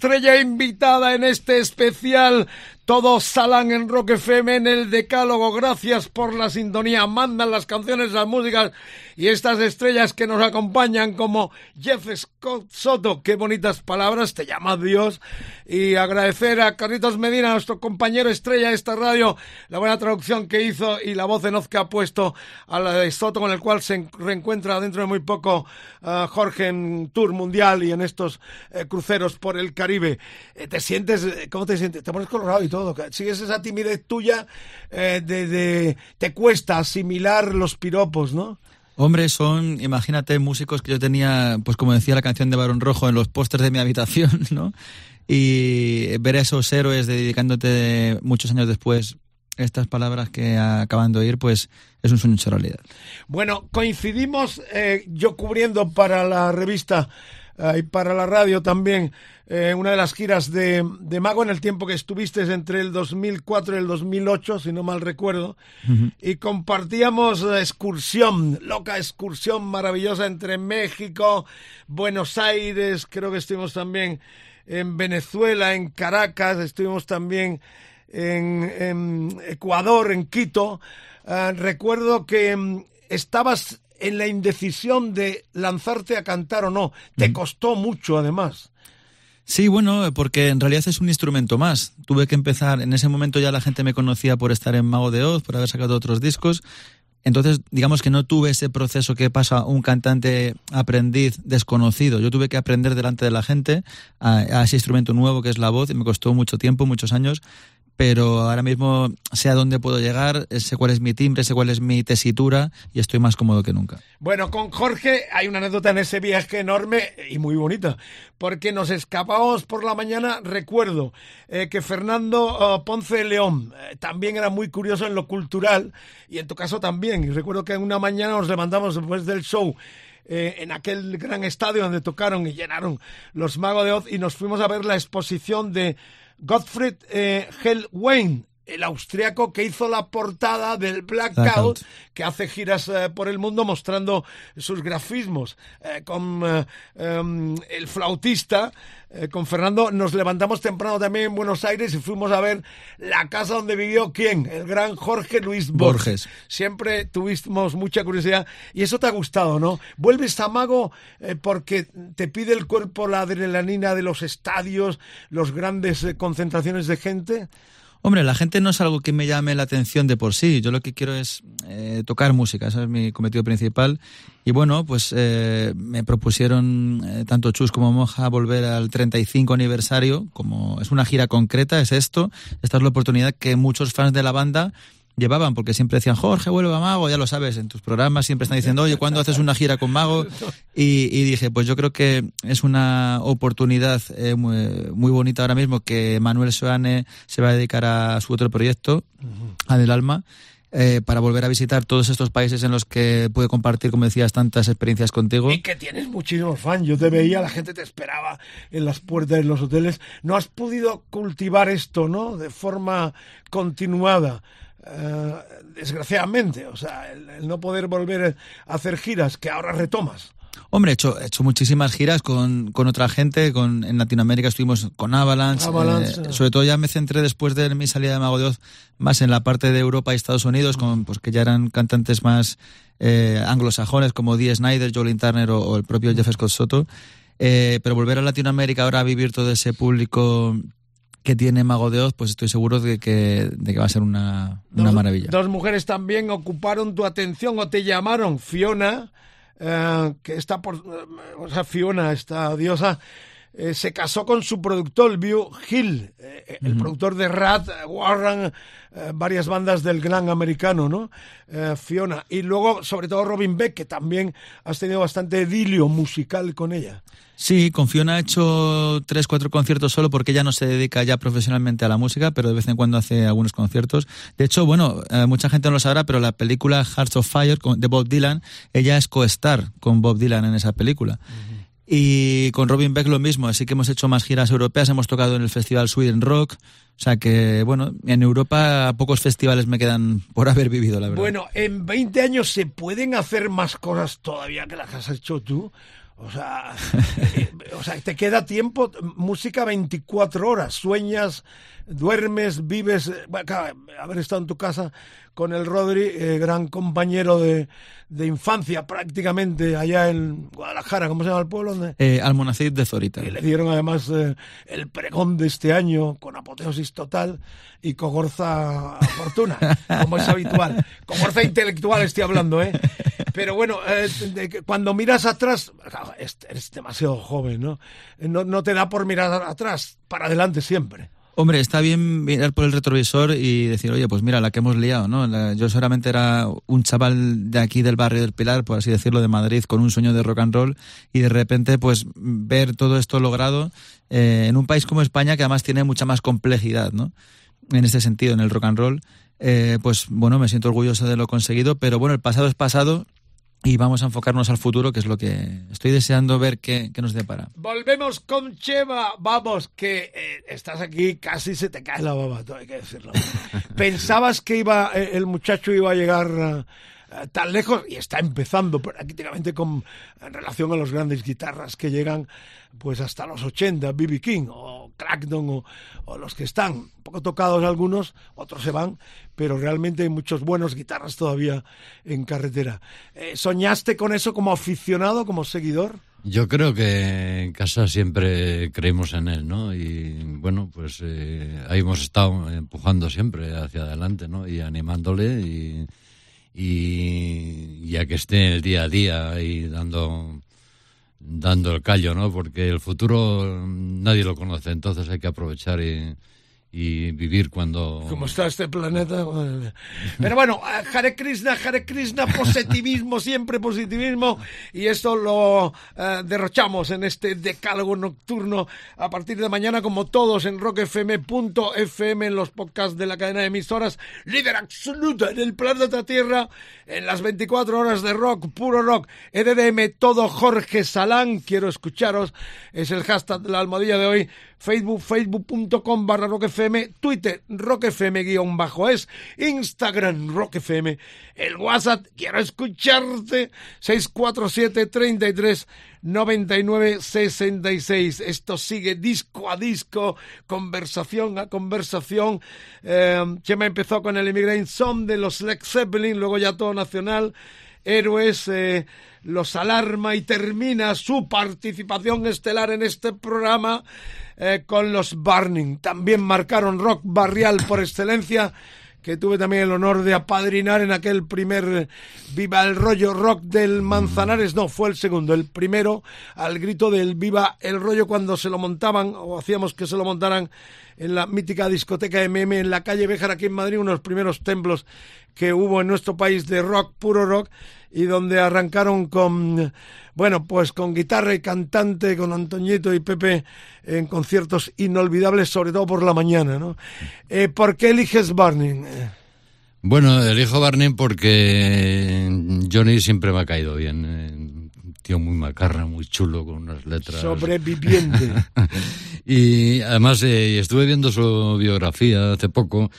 Estrella invitada en este especial todos salan en Rock FM en el Decálogo. Gracias por la sintonía. Mandan las canciones, las músicas y estas estrellas que nos acompañan como Jeff Scott Soto. Qué bonitas palabras, te llama Dios. Y agradecer a Carlitos Medina, nuestro compañero estrella de esta radio, la buena traducción que hizo y la voz en off que ha puesto a la de Soto, con el cual se reencuentra dentro de muy poco uh, Jorge en Tour Mundial y en estos eh, cruceros por el Caribe. Eh, ¿Te sientes, cómo te sientes? Te pones colorado y todo. Sigues esa timidez tuya eh, de, de, te cuesta asimilar los piropos, ¿no? Hombre, son, imagínate, músicos que yo tenía, pues como decía la canción de Barón Rojo, en los pósters de mi habitación, ¿no? Y ver a esos héroes dedicándote muchos años después estas palabras que acaban de oír, pues es un sueño hecho realidad. Bueno, coincidimos eh, yo cubriendo para la revista eh, y para la radio también eh, una de las giras de, de, Mago en el tiempo que estuviste entre el 2004 y el 2008, si no mal recuerdo, uh -huh. y compartíamos excursión, loca excursión maravillosa entre México, Buenos Aires, creo que estuvimos también en Venezuela, en Caracas, estuvimos también en, en Ecuador, en Quito. Uh, recuerdo que um, estabas en la indecisión de lanzarte a cantar o no. Te costó mucho, además. Sí, bueno, porque en realidad es un instrumento más. Tuve que empezar, en ese momento ya la gente me conocía por estar en Mago de Oz, por haber sacado otros discos. Entonces, digamos que no tuve ese proceso que pasa un cantante aprendiz desconocido. Yo tuve que aprender delante de la gente a, ese instrumento nuevo que es la voz y me costó mucho tiempo, muchos años pero ahora mismo sé a dónde puedo llegar, sé cuál es mi timbre, sé cuál es mi tesitura y estoy más cómodo que nunca. Bueno, con Jorge hay una anécdota en ese viaje enorme y muy bonita, porque nos escapamos por la mañana, recuerdo eh, que Fernando uh, Ponce de León eh, también era muy curioso en lo cultural y en tu caso también, y recuerdo que una mañana nos levantamos después del show eh, en aquel gran estadio donde tocaron y llenaron los Magos de Oz y nos fuimos a ver la exposición de Gottfried eh, Hellwein, el austriaco que hizo la portada del Blackout, que hace giras eh, por el mundo mostrando sus grafismos. Eh, con um, el flautista, eh, con Fernando, nos levantamos temprano también en Buenos Aires y fuimos a ver la casa donde vivió quién, el gran Jorge Luis Borges. Borges. Siempre tuvimos mucha curiosidad y eso te ha gustado, ¿no? Vuelves a Mago eh, porque te pide el cuerpo la adrenalina de los estadios, los grandes eh, concentraciones de gente. Hombre, la gente no es algo que me llame la atención de por sí. Yo lo que quiero es eh, tocar música, ese es mi cometido principal. Y bueno, pues eh, me propusieron eh, tanto Chus como Moja volver al 35 aniversario, como es una gira concreta, es esto. Esta es la oportunidad que muchos fans de la banda llevaban, porque siempre decían, Jorge, vuelve a Mago, ya lo sabes, en tus programas siempre están diciendo, oye, ¿cuándo haces una gira con Mago? Y, y dije, pues yo creo que es una oportunidad eh, muy, muy, bonita ahora mismo que Manuel Soane se va a dedicar a su otro proyecto, uh -huh. a Del Alma. Eh, para volver a visitar todos estos países en los que pude compartir, como decías, tantas experiencias contigo. Y que tienes muchísimos fans. Yo te veía, la gente te esperaba en las puertas de los hoteles. No has podido cultivar esto, ¿no? De forma continuada. Uh, desgraciadamente, o sea, el, el, no poder volver a hacer giras que ahora retomas. Hombre, he hecho, he hecho muchísimas giras con, con otra gente. Con, en Latinoamérica estuvimos con Avalanche. Avalanche eh, sobre todo ya me centré después de mi salida de Mago de Oz más en la parte de Europa y Estados Unidos, con, pues, que ya eran cantantes más eh, anglosajones como Dee Snyder, Jolene Turner o, o el propio Jeff Scott Soto. Eh, pero volver a Latinoamérica ahora a vivir todo ese público que tiene Mago de Oz, pues estoy seguro de que, de que va a ser una, una Dos- maravilla. Dos mujeres también ocuparon tu atención o te llamaron. Fiona, eh, que está por. eh, O sea, Fiona, esta diosa, eh, se casó con su productor, Bill Hill, eh, el productor de Rat, eh, Warren, eh, varias bandas del gran americano, ¿no? Eh, Fiona. Y luego, sobre todo, Robin Beck, que también has tenido bastante idilio musical con ella. Sí, con Fiona ha hecho tres, cuatro conciertos solo porque ella no se dedica ya profesionalmente a la música, pero de vez en cuando hace algunos conciertos. De hecho, bueno, eh, mucha gente no lo sabrá, pero la película Hearts of Fire de Bob Dylan, ella es co-star con Bob Dylan en esa película. Y con Robin Beck lo mismo, así que hemos hecho más giras europeas, hemos tocado en el Festival Sweden Rock, o sea que, bueno, en Europa pocos festivales me quedan por haber vivido, la verdad. Bueno, en 20 años se pueden hacer más cosas todavía que las has hecho tú. O sea, eh, o sea, te queda tiempo, música 24 horas, sueñas, duermes, vives, eh, bueno, claro, haber estado en tu casa con el Rodri, eh, gran compañero de, de infancia prácticamente allá en Guadalajara, ¿cómo se llama el pueblo? Eh, Almonacid de Zorita. y le dieron además eh, el pregón de este año con apoteosis total y cogorza fortuna, como es habitual. Cogorza intelectual estoy hablando, ¿eh? Pero bueno, eh, cuando miras atrás, eres demasiado joven, ¿no? ¿no? No te da por mirar atrás, para adelante siempre. Hombre, está bien mirar por el retrovisor y decir, oye, pues mira, la que hemos liado, ¿no? La- yo solamente era un chaval de aquí del barrio del Pilar, por así decirlo, de Madrid, con un sueño de rock and roll y de repente, pues ver todo esto logrado eh, en un país como España, que además tiene mucha más complejidad, ¿no? En este sentido, en el rock and roll, eh, pues bueno, me siento orgulloso de lo conseguido, pero bueno, el pasado es pasado y vamos a enfocarnos al futuro, que es lo que estoy deseando ver qué, qué nos depara. Volvemos con Cheva. Vamos, que eh, estás aquí, casi se te cae la baba, hay que decirlo. Pensabas que iba eh, el muchacho iba a llegar eh, eh, tan lejos y está empezando prácticamente con en relación a los grandes guitarras que llegan pues hasta los 80, BB King o Crackdown o, los que están un poco tocados algunos, otros se van, pero realmente hay muchos buenos guitarras todavía en carretera. Eh, ¿Soñaste con eso como aficionado, como seguidor? Yo creo que en casa siempre creímos en él, ¿no? Y bueno, pues eh, ahí hemos estado empujando siempre hacia adelante, ¿no? Y animándole y, y, y a que esté en el día a día y dando, dando el callo, ¿no? Porque el futuro nadie lo conoce, entonces hay que aprovechar y, y vivir cuando... ¿Cómo está este planeta? Pero bueno, Hare Krishna, Hare Krishna, positivismo, siempre positivismo. Y esto lo eh, derrochamos en este decálogo nocturno a partir de mañana, como todos, en rockfm.fm, en los podcasts de la cadena de emisoras, líder absoluta en el planeta Tierra, en las 24 horas de rock, puro rock, EDM, todo Jorge Salán. Quiero escucharos. Es el hashtag de la almohadilla de hoy. Facebook, facebook.com barra rockfm, Twitter, rockfm guion bajo es, Instagram, rockfm, el WhatsApp, quiero escucharte, 647 33 99 66. Esto sigue disco a disco, conversación a conversación. Eh, Chema empezó con el Immigrant Song de los Led Zeppelin, luego ya todo nacional. Héroes, eh, los alarma y termina su participación estelar en este programa eh, con los Burning. También marcaron rock barrial por excelencia, que tuve también el honor de apadrinar en aquel primer eh, Viva el rollo rock del Manzanares. No, fue el segundo, el primero, al grito del Viva el rollo cuando se lo montaban, o hacíamos que se lo montaran en la mítica discoteca MM en la calle Béjar aquí en Madrid, uno de los primeros templos que hubo en nuestro país de rock, puro rock, y donde arrancaron con, bueno, pues con guitarra y cantante, con Antoñito y Pepe en conciertos inolvidables, sobre todo por la mañana, ¿no? Eh, ¿Por qué eliges? Eh, Bueno, elijo Barney porque Johnny siempre me ha caído bien. eh, Un tío muy macarra, muy chulo, con unas letras. Sobreviviente. y además eh, estuve viendo su biografía hace poco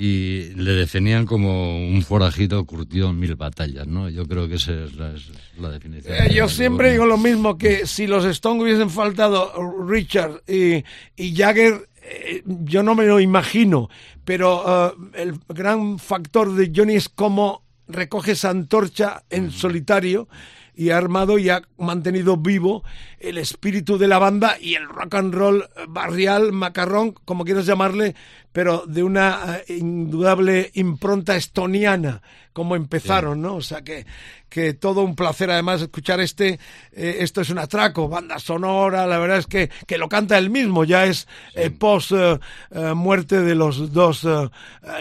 y le definían como un forajido curtido en mil batallas, ¿no? Yo creo que esa es la, es la definición. Eh, yo siempre digo lo mismo, que si los Stones hubiesen faltado Richard y, y Jagger, eh, yo no me lo imagino, pero eh, el gran factor de Johnny es cómo recoge esa antorcha en solitario y ha armado y ha mantenido vivo el espíritu de la banda y el rock and roll barrial, macarrón, como quieras llamarle, pero de una eh, indudable impronta estoniana, como empezaron, ¿no? O sea que, que todo un placer además escuchar este, eh, esto es un atraco, banda sonora, la verdad es que, que lo canta él mismo, ya es eh, post eh, muerte de los dos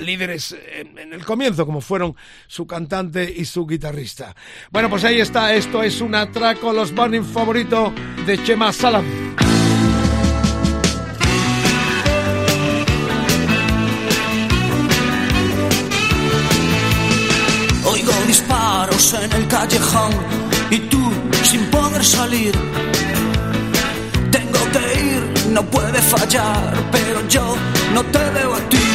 líderes en, en el comienzo, como fueron su cantante y su guitarrista. Bueno, pues ahí está, esto es un atraco, los burning favorito de Chema Salam. Disparos en el callejón y tú sin poder salir. Tengo que ir, no puede fallar, pero yo no te veo a ti.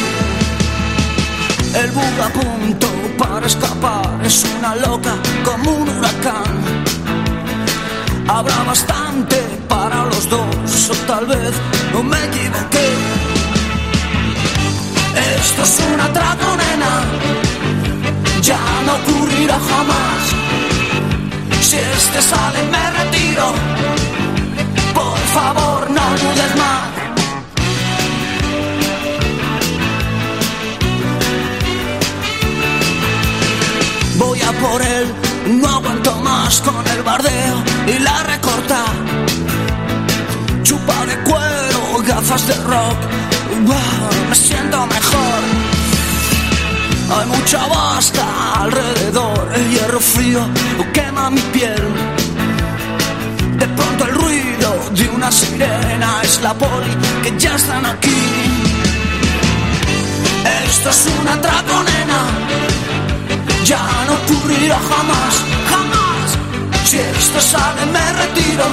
El bug a punto para escapar es una loca como un huracán. Habrá bastante para los dos, o tal vez no me equivoqué. Esto es un atraco, nena ya no ocurrirá jamás. Si este sale me retiro, por favor no dudes más. Voy a por él, no aguanto más con el bardeo y la recorta. Chupa de cuero, gafas de rock, Wow, me siento mejor. Hay mucha basta alrededor, el hierro frío quema mi piel. De pronto el ruido de una sirena es la poli que ya están aquí. Esto es una atraco, nena, ya no ocurrirá jamás, jamás. Si esto sale me retiro,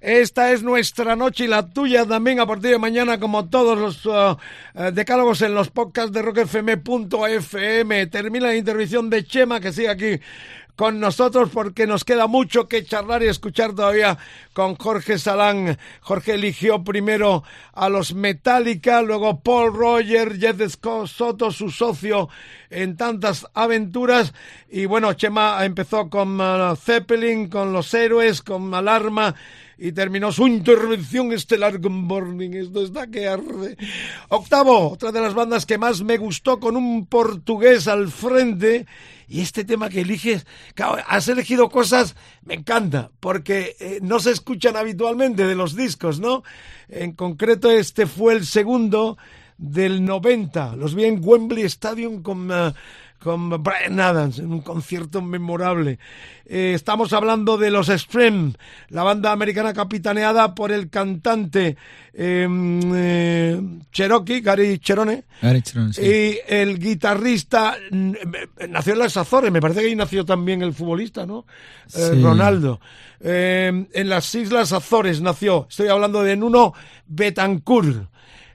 Esta es nuestra noche y la tuya también a partir de mañana, como todos los uh, uh, decálogos en los podcasts de rockfm.fm. Termina la intervención de Chema, que sigue aquí con nosotros porque nos queda mucho que charlar y escuchar todavía con Jorge Salán. Jorge eligió primero a los Metallica, luego Paul Roger, Jeff Soto, su socio en tantas aventuras. Y bueno, Chema empezó con uh, Zeppelin, con Los Héroes, con Alarma y terminó su intervención estelar con Burning. Esto está que arde. Octavo, otra de las bandas que más me gustó con un portugués al frente. Y este tema que eliges, has elegido cosas, me encanta, porque eh, no se escuchan habitualmente de los discos, ¿no? En concreto, este fue el segundo del 90. Los vi en Wembley Stadium con, uh, con Brian Adams en un concierto memorable. Eh, estamos hablando de los Extreme, la banda americana capitaneada por el cantante eh, eh, Cherokee, Gary Cherone, Gary Cherone, sí. y el guitarrista mm, nació en las Azores, me parece que ahí nació también el futbolista, ¿no? Eh, Sí. Ronaldo. Eh, en las Islas Azores nació, estoy hablando de Nuno Betancourt.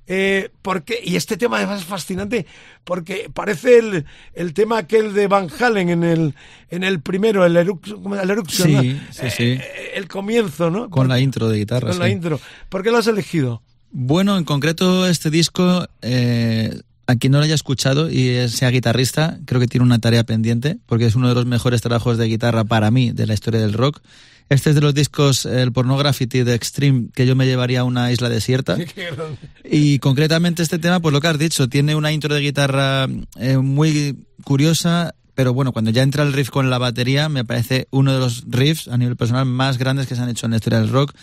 Eh, porque, y este tema además es fascinante porque parece el, el tema aquel de Van Halen en el, en el primero, el, Eruption, el Sí, ¿no? sí, sí. Eh, el comienzo, ¿no? Con la intro de guitarra. Con la intro. ¿Por qué lo has elegido? Bueno, en concreto este disco, eh, a quien no lo haya escuchado y sea guitarrista, creo que tiene una tarea pendiente, porque es uno de los mejores trabajos de guitarra para mí de la historia del rock. Este es de los discos, el Pornography de Extreme, que yo me llevaría a una isla desierta. Y concretamente este tema, pues lo que has dicho, tiene una intro de guitarra eh, muy curiosa, pero bueno, cuando ya entra el riff con la batería, me parece uno de los riffs a nivel personal más grandes que se han hecho en la historia del rock.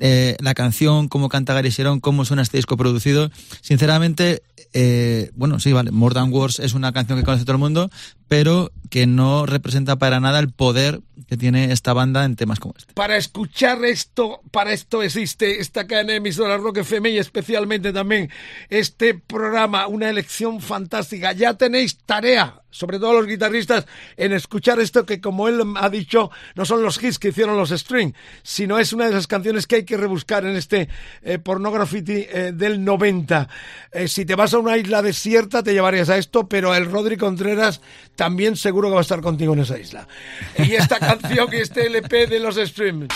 Eh, la canción, cómo canta Gary Sharon, cómo suena este disco producido. Sinceramente, eh, bueno, sí, vale, More Than Words es una canción que conoce todo el mundo, pero que no representa para nada el poder que tiene esta banda en temas como este. Para escuchar esto, para esto existe esta cadena de emisoras Rock FM y especialmente también este programa, una elección fantástica. Ya tenéis tarea, sobre todo los guitarristas, en escuchar esto que como él ha dicho, no son los hits que hicieron los String, sino es una de las canciones que hay que rebuscar en este eh, Pornography eh, del 90. Eh, si te vas a una isla desierta te llevarías a esto, pero el Rodri Contreras también seguro que va a estar contigo en esa isla. Y esta canción y este LP de los Streams.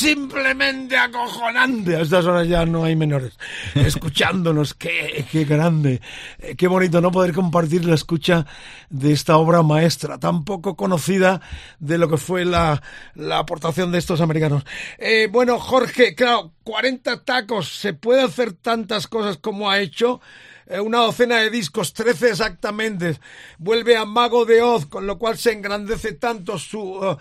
Simplemente acojonante. A estas horas ya no hay menores escuchándonos. Qué, qué grande, eh, qué bonito no poder compartir la escucha de esta obra maestra, tan poco conocida de lo que fue la, la aportación de estos americanos. Eh, bueno, Jorge, claro, 40 tacos, se puede hacer tantas cosas como ha hecho una docena de discos, 13 exactamente. Vuelve a Mago de Oz, con lo cual se engrandece tanto su uh,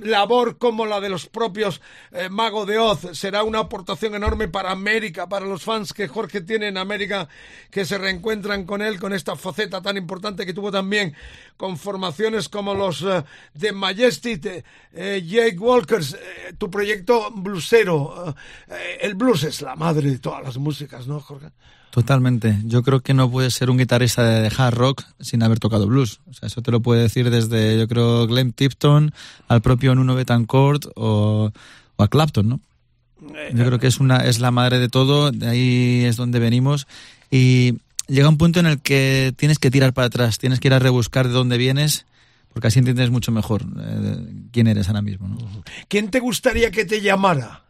labor como la de los propios eh, Mago de Oz. Será una aportación enorme para América, para los fans que Jorge tiene en América, que se reencuentran con él, con esta faceta tan importante que tuvo también con formaciones como los uh, de Majestic, eh, Jake Walkers, eh, tu proyecto bluesero. Eh, el blues es la madre de todas las músicas, ¿no, Jorge? Totalmente. Yo creo que no puedes ser un guitarrista de hard rock sin haber tocado blues. O sea, eso te lo puede decir desde, yo creo, Glenn Tipton al propio Nuno Betancourt o, o a Clapton, ¿no? Yo creo que es una es la madre de todo, de ahí es donde venimos y llega un punto en el que tienes que tirar para atrás, tienes que ir a rebuscar de dónde vienes porque así entiendes mucho mejor eh, quién eres ahora mismo. ¿no? ¿Quién te gustaría que te llamara?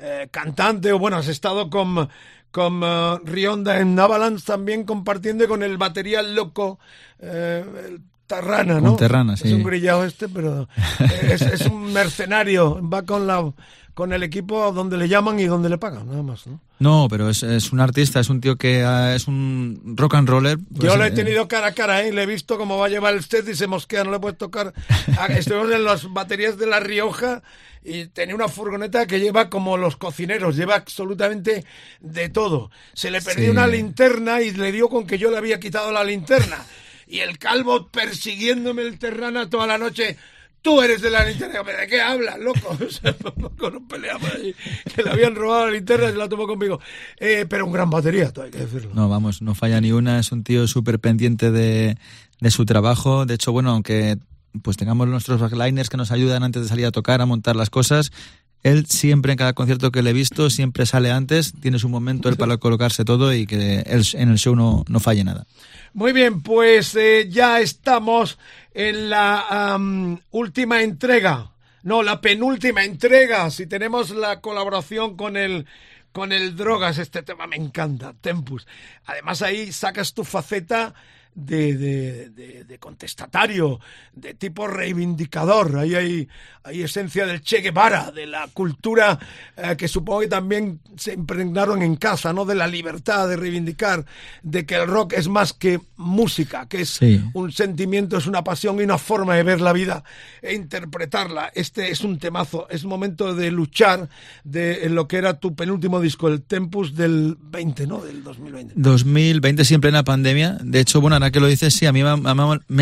Eh, cantante o bueno, has estado con, con uh, Rionda en Avalanche también compartiendo con el batería loco eh, el Terrana, ¿no? Terrana, sí. Es un grillado este, pero es, es un mercenario, va con la con el equipo donde le llaman y donde le pagan, nada más, ¿no? No, pero es, es un artista, es un tío que uh, es un rock and roller. Pues, Yo lo he eh, tenido cara a cara, ¿eh? le he visto cómo va a llevar el set y se mosquea, no le puedes tocar. Ah, Estuvimos en las baterías de La Rioja y tenía una furgoneta que lleva como los cocineros, lleva absolutamente de todo. Se le perdió Sí. una linterna y le dio con que yo le había quitado la linterna. Y el calvo persiguiéndome el terrana toda la noche. Tú eres de la linterna. ¿Pero ¿De qué hablas, loco? O sea, con un peleamos ahí, que le habían robado la linterna y se la tomó conmigo. Eh, pero un gran batería, todo hay que decirlo. No, vamos, no falla ni una, es un tío súper pendiente de, de su trabajo. De hecho, bueno, aunque pues tengamos nuestros backliners que nos ayudan antes de salir a tocar, a montar las cosas, él siempre en cada concierto que le he visto, siempre sale antes, tiene su momento él para colocarse todo y que en el show no, no falle nada. Muy bien, pues eh, ya estamos en la am, última entrega. No, la penúltima entrega. Si tenemos la colaboración con el con el drogas, este tema me encanta, Tempus. Además ahí sacas tu faceta de, de, de, de contestatario, de tipo reivindicador. Ahí hay, hay esencia del Che Guevara, de la cultura eh, que supongo que también se impregnaron en casa, ¿no? De la libertad de reivindicar, de que el rock es más que música, que es Sí. un sentimiento, es una pasión y una forma de ver la vida e interpretarla. Este es un temazo, es momento de luchar de en lo que era tu penúltimo disco, el Tempus del 20, ¿no? Del 2020. 2020 sí en plena pandemia. De hecho, bueno, ahora que lo dices, sí, a mí me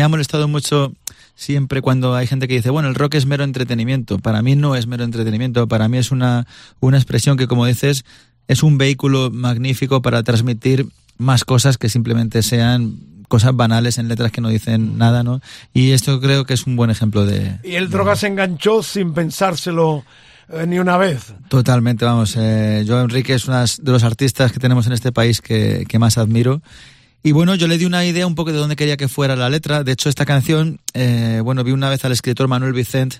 ha, molestado mucho siempre cuando hay gente que dice, bueno, el rock es mero entretenimiento. Para mí no es mero entretenimiento, para mí es una, una expresión que, como dices, es un vehículo magnífico para transmitir más cosas que simplemente sean cosas banales en letras que no dicen nada, ¿no? Y esto creo que es un buen ejemplo de... Y el droga se enganchó sin pensárselo eh, ni una vez. Totalmente, vamos. Eh, yo, Enrique, es uno de los artistas que tenemos en este país que, que más admiro. Y bueno, yo le di una idea un poco de dónde quería que fuera la letra. De hecho, esta canción, eh, bueno, vi una vez al escritor Manuel Vicent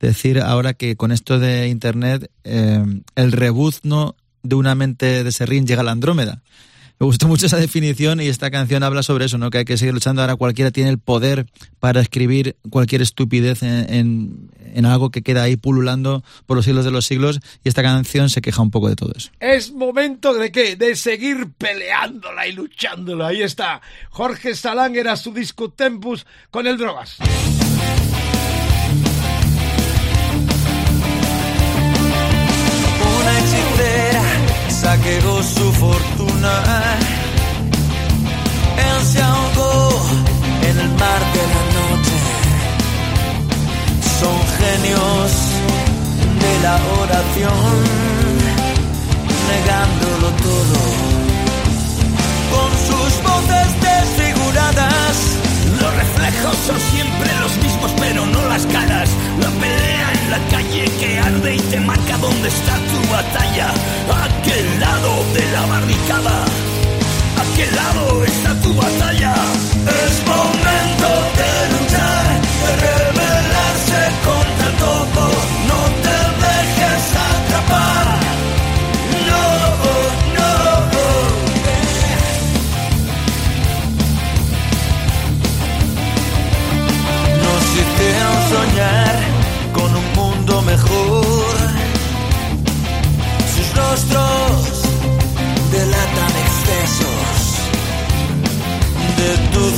decir ahora que con esto de Internet, eh, el rebuzno de una mente de serrín llega a la Andrómeda. Me gustó mucho esa definición y esta canción habla sobre eso, ¿no? Que hay que seguir luchando. Ahora cualquiera tiene el poder para escribir cualquier estupidez en, en, algo que queda ahí pululando por los siglos de los siglos y esta canción se queja un poco de todo eso. Es momento de qué? De seguir peleándola y luchándola. Ahí está. Jorge Salán era su disco Tempus con el drogas. Saqueó su fortuna. Él se ahogó en el mar de la noche. Son genios de la oración, negándolo todo. Con sus voces desfiguradas, Los reflejos son siempre los mismos, pero no las caras. La pelea la calle que arde y te marca dónde está tu batalla. Aquel lado de la barricada, aquel lado está tu batalla. Es momento de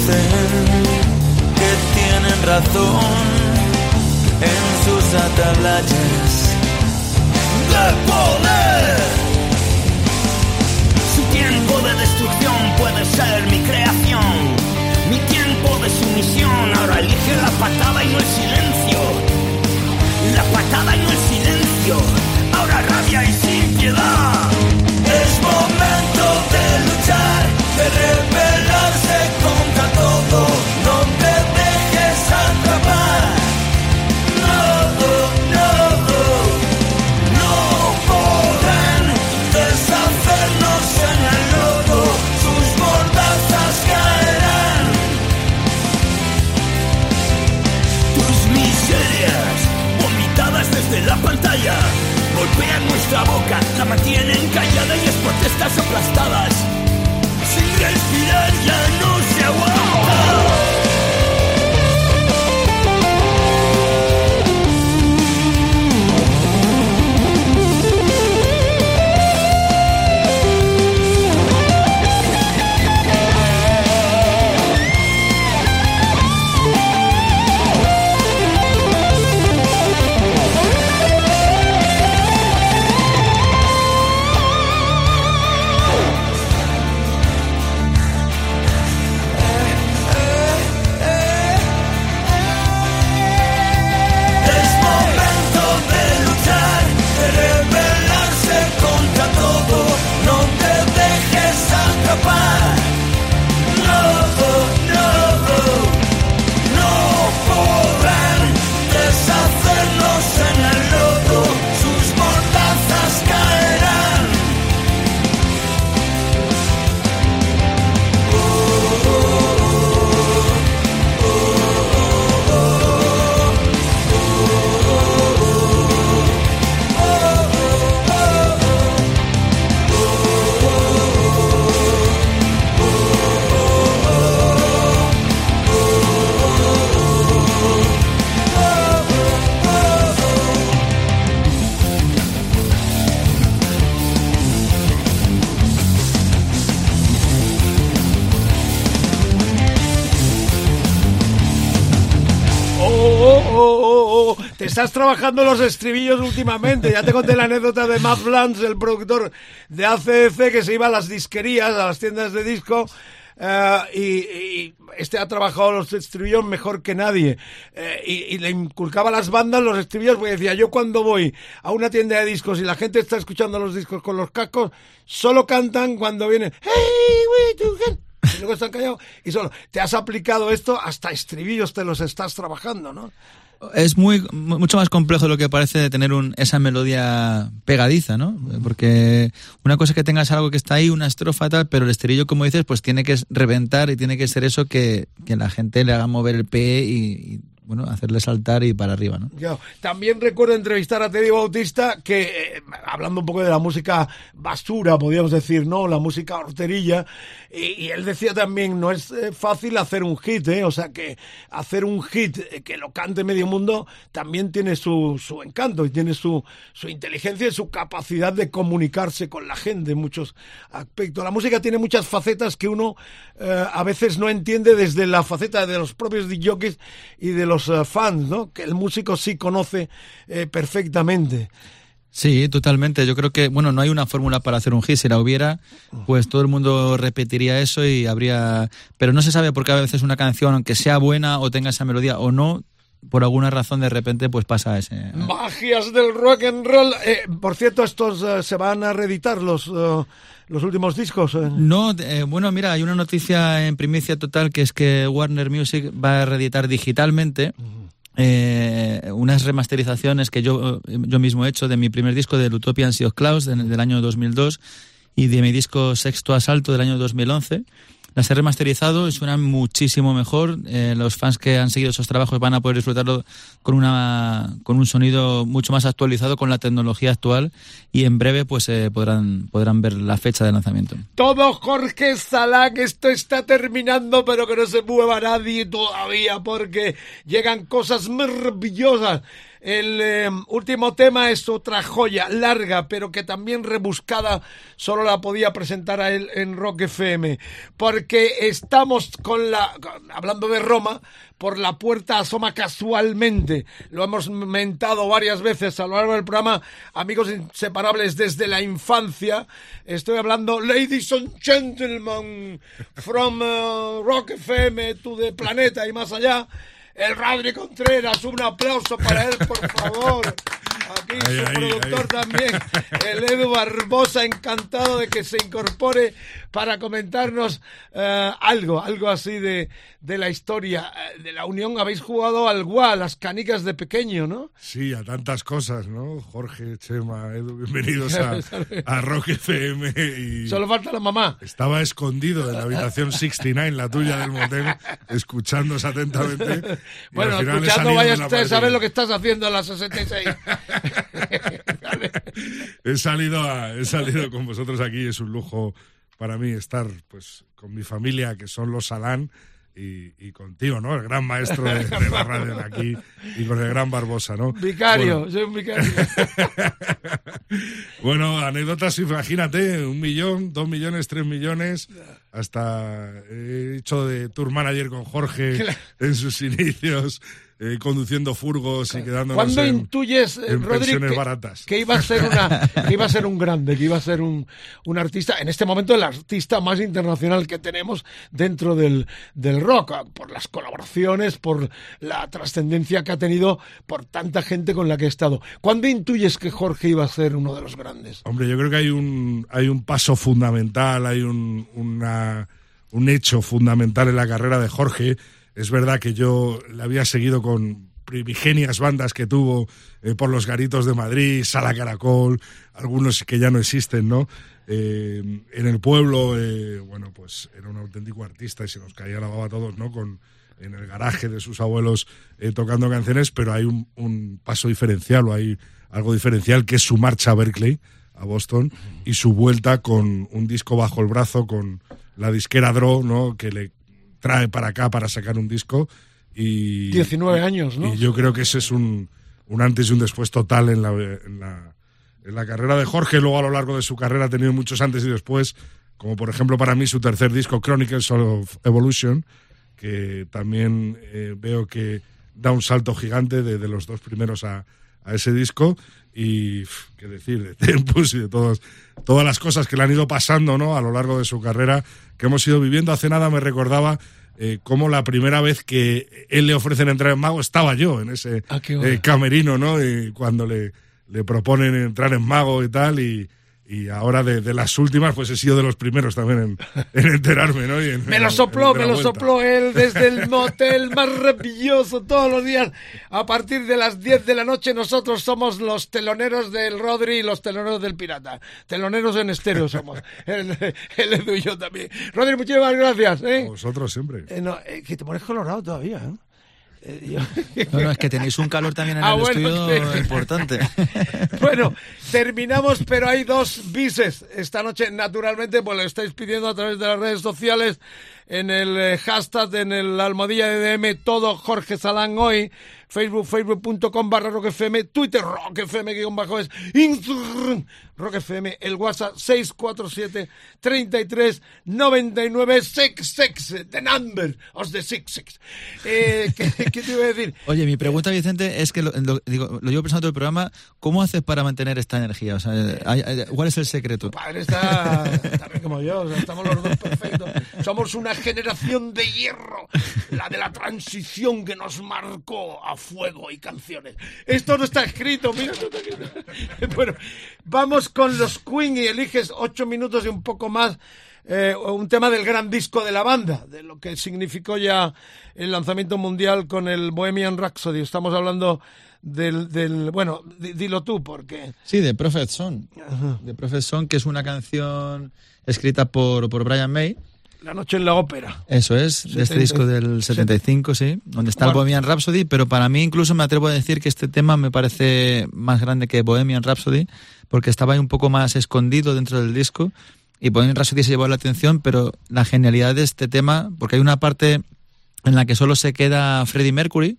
que tienen razón en sus atalayas de poder. Su tiempo de destrucción puede ser mi creación. Mi tiempo de sumisión ahora elige la patada y no el silencio. La patada y no el silencio. Ahora rabia y sin piedad. Golpean nuestra boca, la mantienen callada y las protestas aplastadas. Sin respirar ya no se aguanta. Trabajando los estribillos últimamente. Ya te conté la anécdota de Matt Lance, el productor de ACDC, que se iba a las disquerías, a las tiendas de disco. eh, y, este ha trabajado los estribillos mejor que nadie Eh, y, le inculcaba a las bandas los estribillos porque decía yo cuando voy a una tienda de discos y la gente está escuchando los discos con los cascos solo cantan cuando vienen hey we together", y luego están callados y solo te has aplicado esto hasta estribillos te los estás trabajando no Es muy mu- mucho más complejo de lo que parece de tener un, esa melodía pegadiza, ¿no? Porque una cosa es que tengas algo que está ahí, una estrofa tal, pero el estribillo, como dices, pues tiene que reventar y tiene que ser eso que, que la gente le haga mover el pie y, y, bueno, hacerle saltar y para arriba, ¿no? Yo también recuerdo entrevistar a Teddy Bautista que, eh, hablando un poco de la música basura, podríamos decir, ¿no? La música horterilla, y, y él decía también, no es eh, fácil hacer un hit, ¿eh? O sea, que hacer un hit eh, que lo cante medio mundo también tiene su, su encanto y tiene su, su inteligencia y su capacidad de comunicarse con la gente en muchos aspectos. La música tiene muchas facetas que uno eh, a veces no entiende desde la faceta de los propios DJs y de los fans, ¿no? Que el músico sí conoce eh, perfectamente. Sí, totalmente. Yo creo que, bueno, no hay una fórmula para hacer un hit. Si la hubiera, pues todo el mundo repetiría eso y habría... Pero no se sabe por qué a veces una canción, aunque sea buena o tenga esa melodía o no, por alguna razón de repente pues pasa ese... Magias del rock and roll. Eh, por cierto, estos eh, se van a reeditar los, eh, los últimos discos. eh. No, eh, bueno, mira, hay una noticia en primicia total que es que Warner Music va a reeditar digitalmente eh, unas remasterizaciones que yo, yo mismo he hecho de mi primer disco del Utopian Sea of Clouds del año 2002 y de mi disco Sexto Asalto del año 2011. Las he remasterizado y suenan muchísimo mejor. Eh, los fans que han seguido esos trabajos van a poder disfrutarlo con, una, con un sonido mucho más actualizado con la tecnología actual y en breve pues eh, podrán, podrán ver la fecha de lanzamiento. Todo Jorge Salá, que esto está terminando, pero que no se mueva nadie todavía porque llegan cosas maravillosas. El eh, último tema es otra joya larga, pero que también rebuscada solo la podía presentar a él en Rock FM, porque estamos con la, hablando de Roma, por la puerta asoma casualmente. Lo hemos mentado varias veces a lo largo del programa, amigos inseparables desde la infancia. Estoy hablando, ladies and gentlemen, from uh, Rock FM to the planeta y más allá. El Radri Contreras, un aplauso para él, por favor. Aquí Ay, su ay, productor ay. también, el Edu Barbosa, encantado de que se incorpore para comentarnos eh, algo, algo así de, de la historia eh, de la Unión. Habéis jugado al GUA, a las canicas de pequeño, ¿no? Sí, a tantas cosas, ¿no? Jorge, Chema, Edu, bienvenidos a, a Rock FM. Y Solo falta la mamá. Estaba escondido en la habitación 69, la tuya del motel, escuchándonos atentamente. Bueno, escuchando, vaya la usted a saber lo que estás haciendo a las 66. he salido a- he salido con vosotros aquí es un lujo para mí estar pues con mi familia que son los Salán y, y contigo no el gran maestro de, de la radio de aquí y con el gran Barbosa no Vicario, Bueno, soy un vicario. bueno, anécdotas, imagínate, un millón, dos millones, tres millones, hasta he hecho de tour manager con Jorge en sus inicios, eh, conduciendo furgos y quedándonos ¿Cuándo en, intuyes, eh, en Rodri, que, baratas. que iba a ser una, que iba a ser un grande, que iba a ser un, un artista, en este momento el artista más internacional que tenemos dentro del, del rock, por las colaboraciones, por la trascendencia que ha tenido, por tanta gente con la que ha estado. ¿Cuándo intuyes que Jorge iba a ser uno de los grandes? Hombre, yo creo que hay un, hay un paso fundamental, hay un, una- un hecho fundamental en la carrera de Jorge. Es verdad que yo le había seguido con primigenias bandas que tuvo eh, por los garitos de Madrid, Sala Caracol, algunos que ya no existen, ¿no? Eh, en el pueblo, eh, bueno, pues era un auténtico artista y se nos caía la baba a todos, ¿no? Con, en el garaje de sus abuelos eh, tocando canciones, pero hay un, un paso diferencial o hay algo diferencial que es su marcha a Berkeley, a Boston, y su vuelta con un disco bajo el brazo, con la disquera Draw, ¿no? Que le trae para acá para sacar un disco. Y, 19 años, ¿no? Y yo creo que ese es un, un antes y un después total en la, en, la, en la carrera de Jorge. Luego a lo largo de su carrera ha tenido muchos antes y después, como por ejemplo para mí su tercer disco, Chronicles of Evolution, que también eh, veo que da un salto gigante de, de los dos primeros a, a ese disco. Y qué decir, de Tempus y de todos, todas las cosas que le han ido pasando ¿no? a lo largo de su carrera que hemos ido viviendo. Hace nada me recordaba eh, cómo la primera vez que él le ofrecen entrar en Mago estaba yo en ese Ah, eh, camerino, ¿no? Y cuando le, le proponen entrar en Mago y tal, y, y ahora de, de las últimas, pues he sido de los primeros también en, en enterarme, ¿no? Y en- Me lo sopló, me lo vuelta. sopló él desde el motel más maravilloso todos los días. A partir de las 10 de la noche nosotros somos los teloneros del Rodri y los teloneros del Pirata. Teloneros en estéreo somos. El, el Edu y yo también. Rodri, muchísimas gracias. ¿eh? Vosotros siempre. Eh, no, eh, que te pones colorado todavía. ¿eh? No, no, es que tenéis un calor también en Ah, el bueno, estudio sí. importante. Bueno, terminamos, pero hay dos bises. Esta noche, naturalmente, pues lo estáis pidiendo a través de las redes sociales, en el eh, hashtag, en el almohadilla de DM, todo Jorge Salán hoy, Facebook, facebook.com barra Rock FM, Twitter Rock FM, guion bajo es, Instagram Rock FM, el WhatsApp 647 33 99 66, the number of the six six. Eh, ¿qué, qué te iba a decir? Oye, mi pregunta, Vicente, es que lo, lo- digo, lo llevo pensando todo el programa, ¿cómo haces para mantener esta energía? O sea, ¿cuál es el secreto? padre está también como yo, o sea, estamos los dos perfectos. Somos una generación de hierro, la de la transición que nos marcó a fuego y canciones. Esto no está escrito, mira. no está escrito. Bueno, vamos con los Queen y eliges ocho minutos y un poco más. eh, un tema del gran disco de la banda, de lo que significó ya el lanzamiento mundial con el Bohemian Rhapsody. Estamos hablando del, del bueno, di- dilo tú, porque Sí, de Prophet Song. De Prophet Song, que es una canción escrita por, por Brian May. La noche en la ópera. Eso es, de este 70. disco del 75, sí, donde está el. Bohemian Rhapsody, pero para mí incluso me atrevo a decir que este tema me parece más grande que Bohemian Rhapsody, porque estaba ahí un poco más escondido dentro del disco, y Bohemian Rhapsody se llevó la atención, pero la genialidad de este tema, porque hay una parte en la que solo se queda Freddie Mercury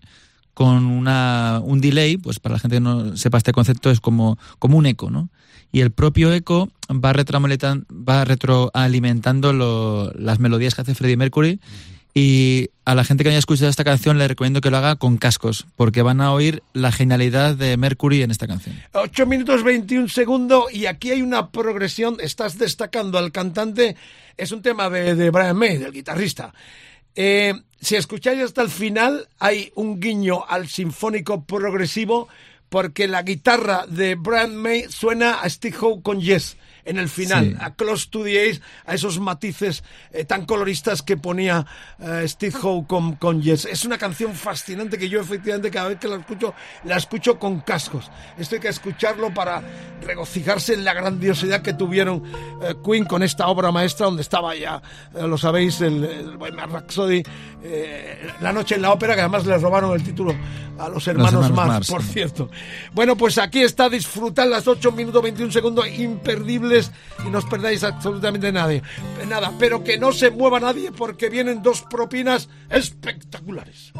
con una, un delay, pues para la gente que no sepa este concepto es como, como un eco, ¿no? Y el propio eco va, va retroalimentando lo- las melodías que hace Freddie Mercury. Y a la gente que haya escuchado esta canción le recomiendo que lo haga con cascos, porque van a oír la genialidad de Mercury en esta canción. 8 minutos 21 segundos y aquí hay una progresión. Estás destacando al cantante. Es un tema de, de Brian May, del guitarrista. Eh, si escucháis hasta el final, hay un guiño al sinfónico progresivo porque la guitarra de Brian May suena a Steve Howe con Yes en el final, Sí. a Close to the Ace, a esos matices eh, tan coloristas que ponía eh, Steve Howe con, con Yes. Es una canción fascinante que yo efectivamente cada vez que la escucho, la escucho con cascos. Esto hay que escucharlo para regocijarse en la grandiosidad que tuvieron eh, Queen con esta obra maestra donde estaba ya, eh, lo sabéis, el, el Bohemian Rhapsody, La noche en la ópera, que además les robaron el título a los hermanos, Marx, por cierto. Bueno, pues aquí está, disfrutar las 8 minutos 21 segundos imperdibles y no os perdáis absolutamente nadie, nada. Pero que no se mueva nadie porque vienen dos propinas espectaculares.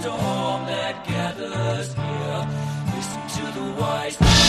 Storm that gathers here, listen to the wise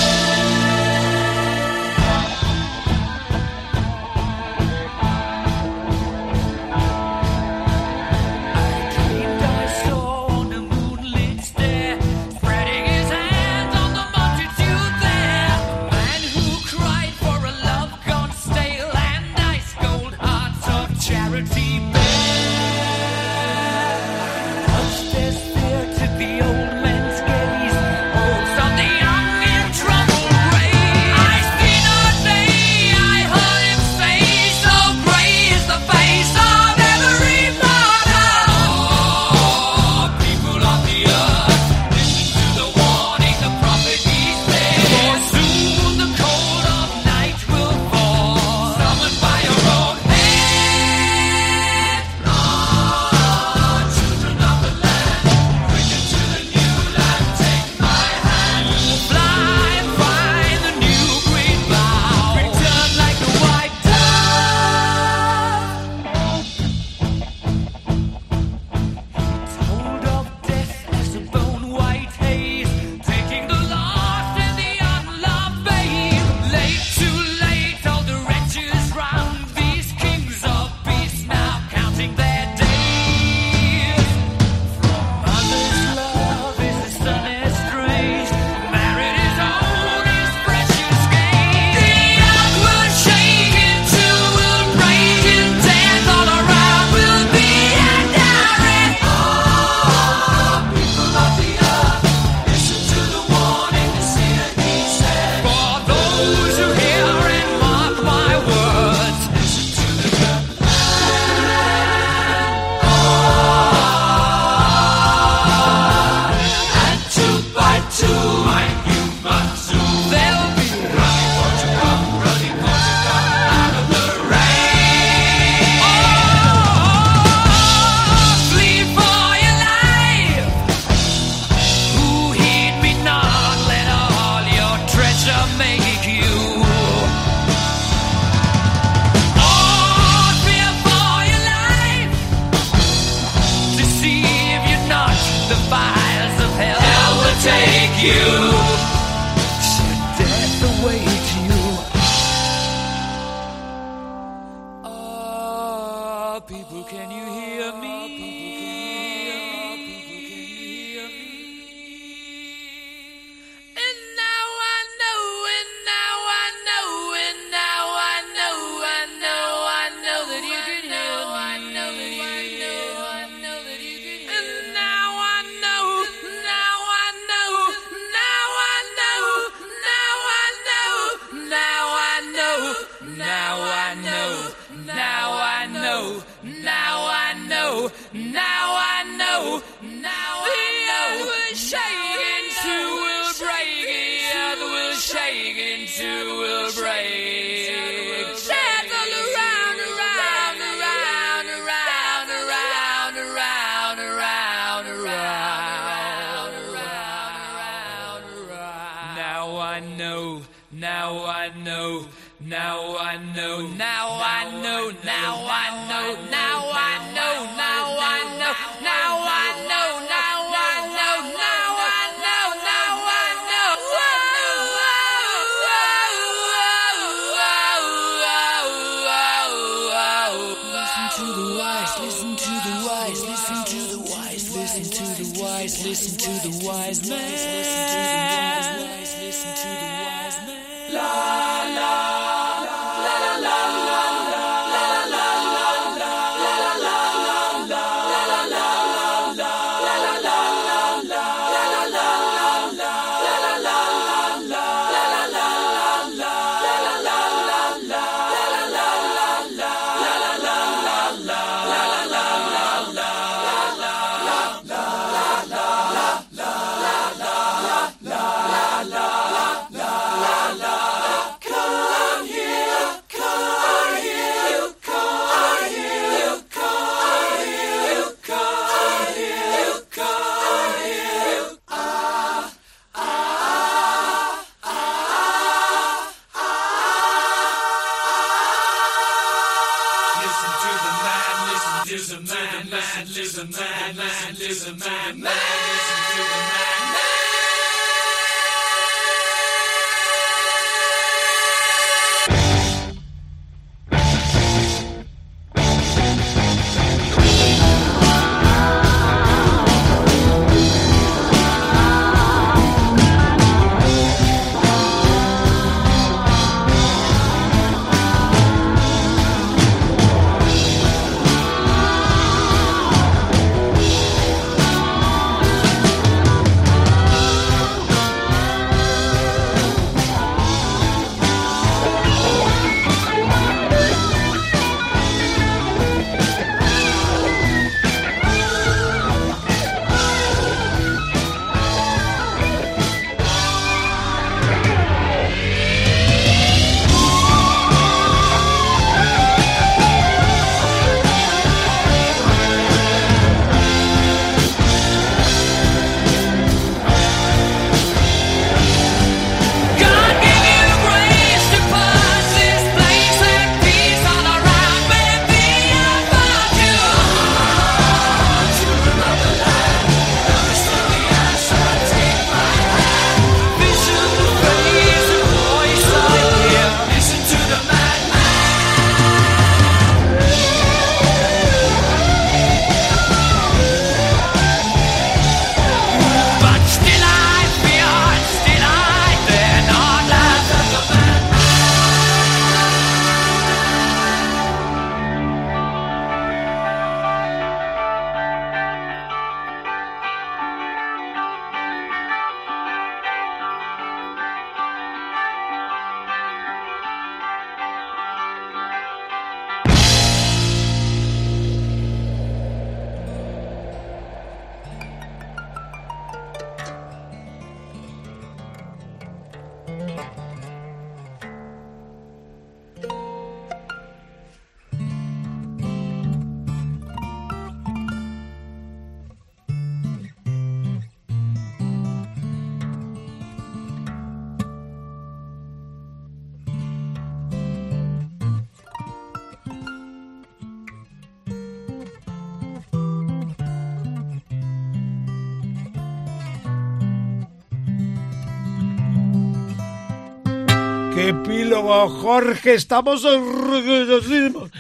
Jorge! Estamos orgullosísimos.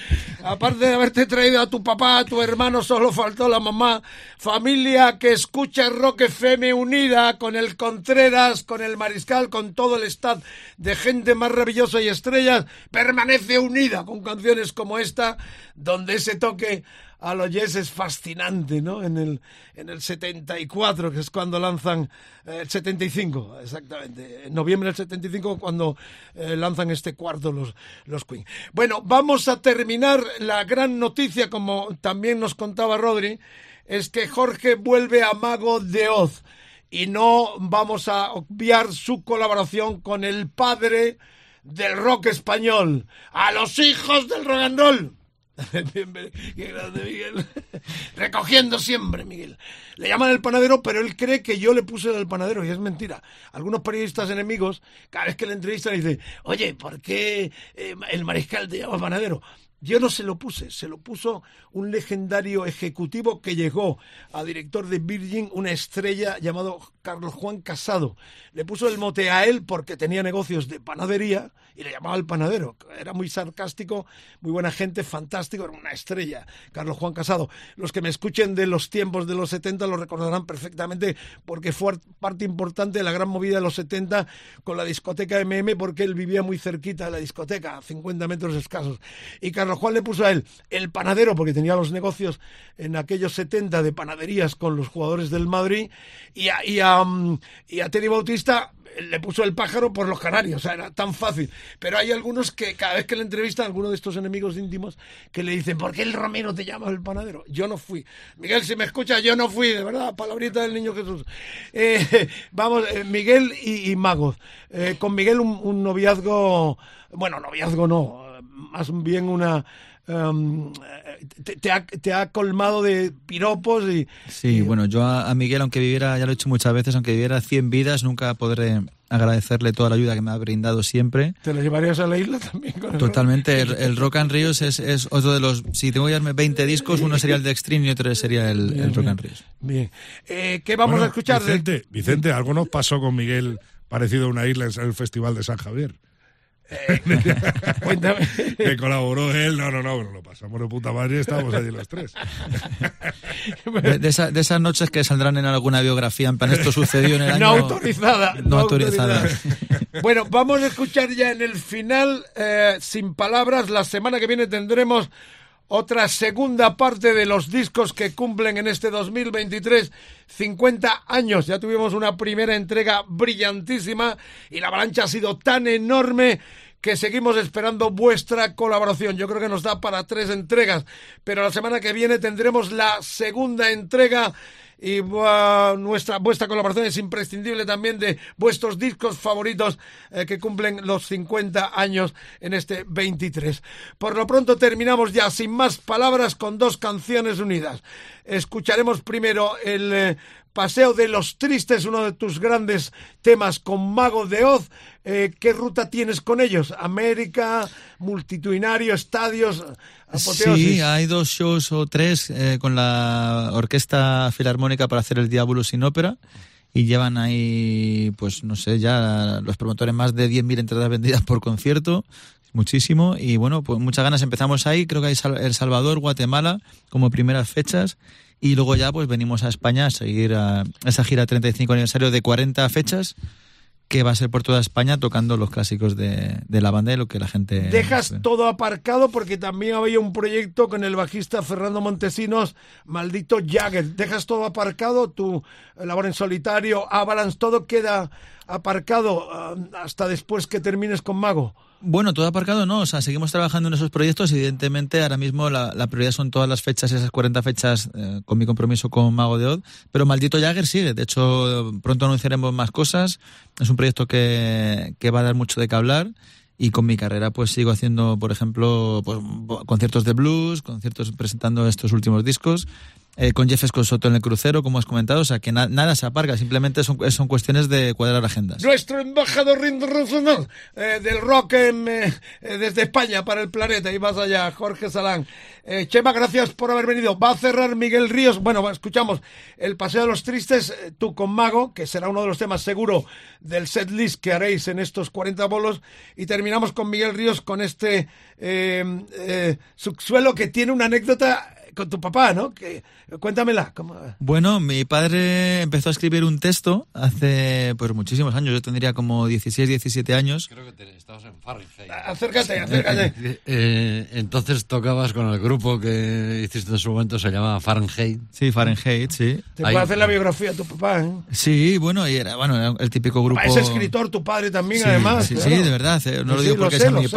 Aparte de haberte traído a tu papá, a tu hermano, solo faltó la mamá. Familia que escucha Rock FM unida con el Contreras, con el Mariscal, con todo el staff de gente maravillosa y estrellas, permanece unida con canciones como esta, donde ese toque a los Yes es fascinante, ¿no? En el, en el 74, que es cuando lanzan, eh, el 75, exactamente, en noviembre del 75, cuando eh, lanzan este cuarto los, los Queen. Bueno, vamos a terminar la gran noticia, como también nos contaba Rodri, es que Jorge vuelve a Mago de Oz y no vamos a obviar su colaboración con el padre del rock español, a los hijos del rock and roll. Grande, Miguel. Recogiendo siempre, Miguel. Le llaman el panadero, pero él cree que yo le puse el panadero y es mentira. Algunos periodistas enemigos, cada vez que le entrevistan, dicen, oye, ¿por qué eh, el mariscal te llama panadero? Yo no se lo puse, se lo puso un legendario ejecutivo que llegó a director de Virgin, una estrella llamado Carlos Juan Casado. Le puso el mote a él porque tenía negocios de panadería y le llamaba el panadero. Era muy sarcástico, muy buena gente, fantástico, era una estrella. Carlos Juan Casado. Los que me escuchen de los tiempos de los 70 lo recordarán perfectamente porque fue parte importante de la gran movida de los 70 con la discoteca MM porque él vivía muy cerquita de la discoteca, a 50 metros escasos. Y Carlos Juan le puso a él el panadero porque tenía los negocios en aquellos 70 de panaderías con los jugadores del Madrid y a, y a, mm, y a Teddy Bautista le puso el pájaro por los canarios, o sea, era tan fácil. Pero hay algunos que cada vez que le entrevistan, alguno de estos enemigos íntimos, que le dicen, ¿por qué el Romero te llama el panadero? Yo no fui. Miguel, si me escucha, yo no fui, de verdad, palabrita del niño Jesús. Eh, vamos, eh, Miguel y, y Magos. Eh, con Miguel un noviazgo, bueno, noviazgo no, más bien una... um, te, te ha, te ha colmado de piropos y, Sí, bueno, yo a, a Miguel, aunque viviera, ya lo he dicho muchas veces, aunque viviera 100 vidas, nunca podré agradecerle toda la ayuda que me ha brindado siempre. ¿Te lo llevarías a la isla también? Con el Totalmente, el, el Rock and Ríos es, es otro de los... Si tengo que llevarme 20 discos, uno sería el de Extreme y otro sería el, el Rock and Ríos. Bien. Eh, ¿Qué vamos Bueno, a escuchar? de- Vicente, Vicente, algo nos pasó con Miguel parecido a una isla en el Festival de San Javier. Cuéntame. que colaboró él, no, no, no, lo pasamos de puta madre y estábamos allí los tres. De, de esa- de esas noches que saldrán en alguna biografía, en plan, esto sucedió en el año... No autorizada. No autorizada. bueno, vamos a escuchar ya en el final, eh, sin palabras, la semana que viene tendremos otra segunda parte de los discos que cumplen en este 2023 50 años. Ya tuvimos una primera entrega brillantísima y la avalancha ha sido tan enorme que seguimos esperando vuestra colaboración. Yo creo que nos da para tres entregas, pero la semana que viene tendremos la segunda entrega y buah, nuestra vuestra colaboración es imprescindible también de vuestros discos favoritos eh, que cumplen los 50 años en este 23. Por lo pronto terminamos ya sin más palabras con dos canciones unidas. Escucharemos primero el eh, Paseo de los Tristes, uno de tus grandes temas con Mago de Oz. Eh, ¿Qué ruta tienes con ellos? América, multitudinario, estadios, apoteosis. Sí, hay dos shows o tres eh, con la Orquesta Filarmónica para hacer el Diablo sin ópera y llevan ahí, pues no sé, ya los promotores más de 10.000 entradas vendidas por concierto, muchísimo, y bueno, pues muchas ganas. Empezamos ahí, creo que hay El Salvador, Guatemala como primeras fechas. Y luego ya pues venimos a España a seguir a esa gira 35 aniversario de 40 fechas que va a ser por toda España tocando los clásicos de, de la banda y lo que la gente... Dejas todo aparcado porque también había un proyecto con el bajista Fernando Montesinos, maldito Jagger. Dejas todo aparcado, tu labor en solitario, Avalanche, todo queda aparcado ah, hasta después que termines con Mago. Bueno, todo aparcado no, o sea, seguimos trabajando en esos proyectos. Evidentemente, ahora mismo la, la prioridad son todas las fechas, esas 40 fechas eh, con mi compromiso con Mago de Oz. Pero Maldito Jagger sigue, de hecho, pronto anunciaremos más cosas. Es un proyecto que, que va a dar mucho de qué hablar. Y con mi carrera, pues sigo haciendo, por ejemplo, pues, conciertos de blues, conciertos presentando estos últimos discos. Eh, con Jeff Escosoto en el crucero, como has comentado, o sea que na- nada se aparca, simplemente son, son cuestiones de cuadrar agendas. Nuestro embajador internacional eh, del rock en, eh, eh, desde España para el planeta y más allá, Jorge Salán. Eh, Chema, gracias por haber venido. Va a cerrar Miguel Ríos. Bueno, escuchamos El Paseo de los Tristes, tú con Mago, que será uno de los temas seguro del set list que haréis en estos 40 bolos. Y terminamos con Miguel Ríos con este subsuelo que tiene una anécdota con tu papá, ¿no? Que, cuéntamela. ¿cómo? Bueno, mi padre empezó a escribir un texto hace pues muchísimos años, yo tendría como 16, 17 años. Creo que te- estabas en Fahrenheit. Acércate, acércate. Eh, entonces tocabas con el grupo que hiciste en su momento, se llamaba Fahrenheit. Sí, Fahrenheit, sí. Te Ahí- puede hacer la biografía de tu papá, ¿eh? Sí, bueno, y era, bueno, era el típico grupo... Es escritor tu padre también, Sí, además. Sí, claro. sí, de verdad, eh, no lo Sí, digo lo porque sé, sea lo mi sé.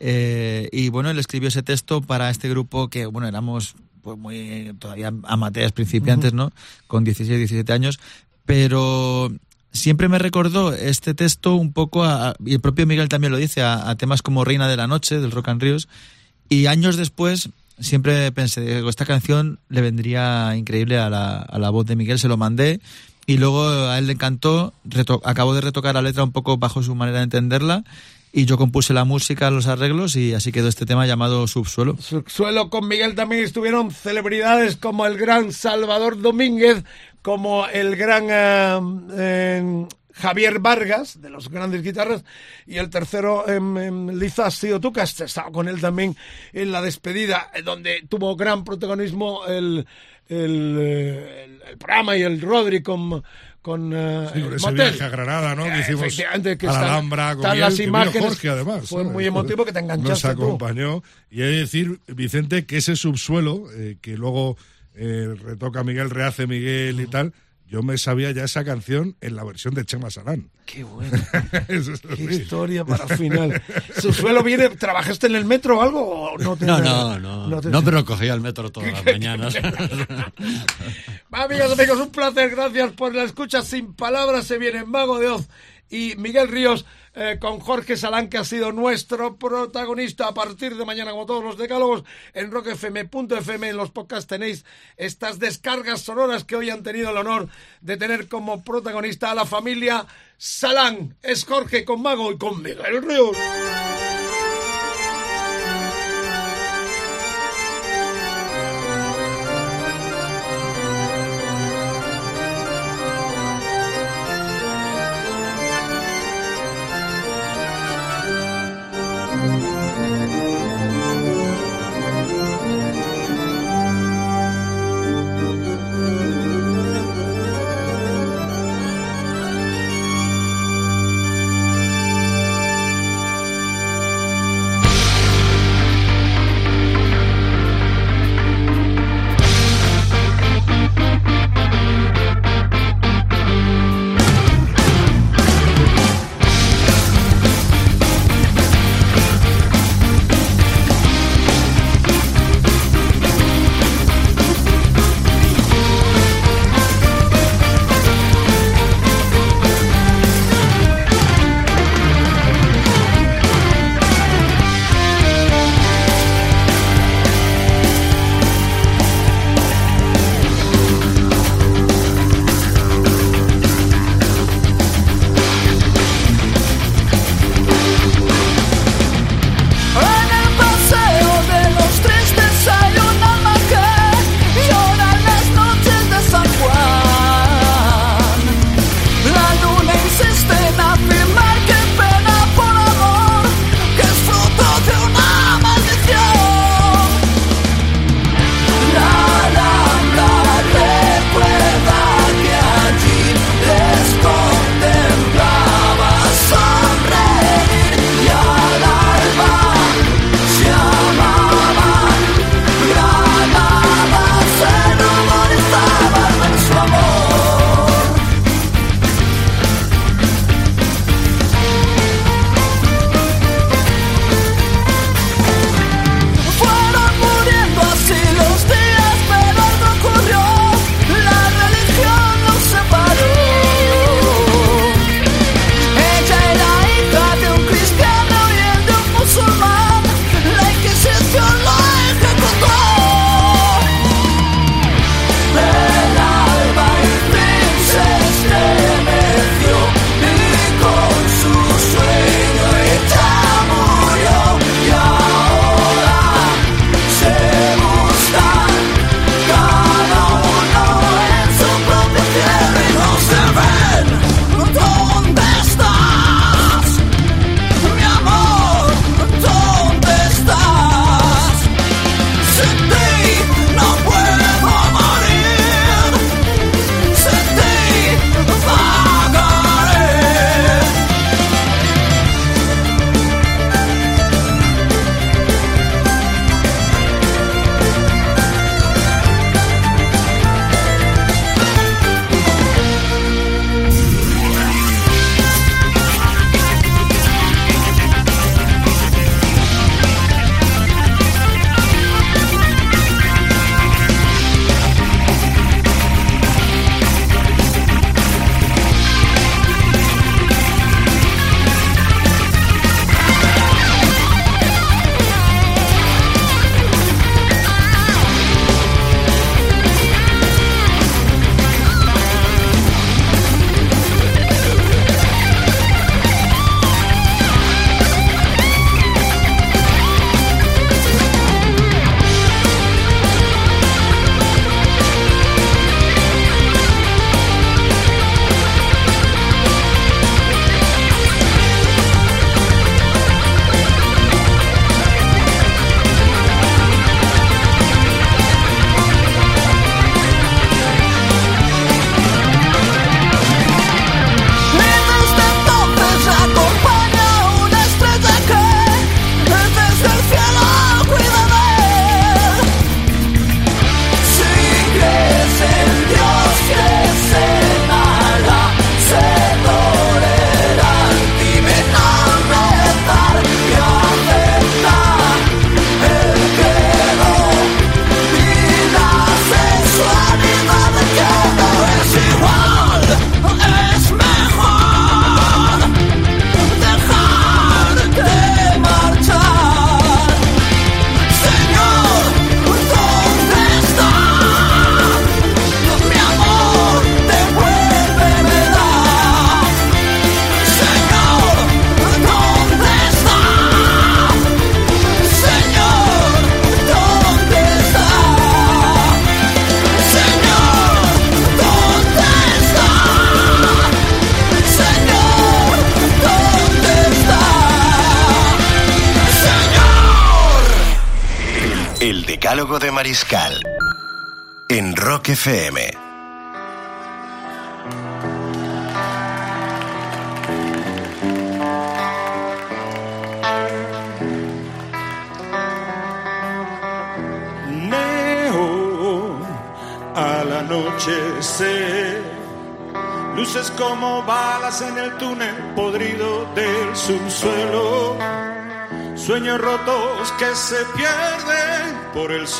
Eh, y bueno, él escribió ese texto para este grupo que, bueno, éramos pues muy todavía amateurs, principiantes, ¿no? Con 16, 17 años. Pero siempre me recordó este texto un poco, a, y el propio Miguel también lo dice, a, a temas como Reina de la Noche, del Rock and Ríos. Y años después siempre pensé, digo, esta canción le vendría increíble a la, a la voz de Miguel, se lo mandé y luego a él le encantó, acabó de retocar la letra un poco bajo su manera de entenderla y yo compuse la música, los arreglos y así quedó este tema llamado Subsuelo. Subsuelo con Miguel también estuvieron celebridades como el gran Salvador Domínguez, como el gran eh, eh, Javier Vargas, de los grandes guitarras, y el tercero, em, em, Liza, has sido tú, que has estado con él también en la despedida, eh, donde tuvo gran protagonismo el, el, eh, el- el programa y el Rodri con... Con, eh, Sí, el ese motel. viaje a Granada, ¿no? Que hicimos Efectivamente, que a la están- Alhambra con Miguel, las que vino imágenes. Jorge, además. Fue ¿sabes? muy emotivo que te Nos enganchaste tú. acompañó. Y hay que decir, Vicente, que ese subsuelo, eh, que luego eh, retoca Miguel, rehace Miguel y tal, yo me sabía ya esa canción en la versión de Chema Salán. Qué bueno. Qué historia para final. Subsuelo viene, ¿trabajaste en el metro o algo? o no, te- No, no, no. no te- No, pero cogía el metro todas las mañanas. Amigas, amigos, un placer. Gracias por la escucha. Sin palabras se viene Mago de Oz y Miguel Ríos eh, con Jorge Salán, que ha sido nuestro protagonista a partir de mañana, como todos los decálogos, en rockfm.fm. En los podcasts tenéis estas descargas sonoras que hoy han tenido el honor de tener como protagonista a la familia Salán. Es Jorge con Mago y con Miguel Ríos.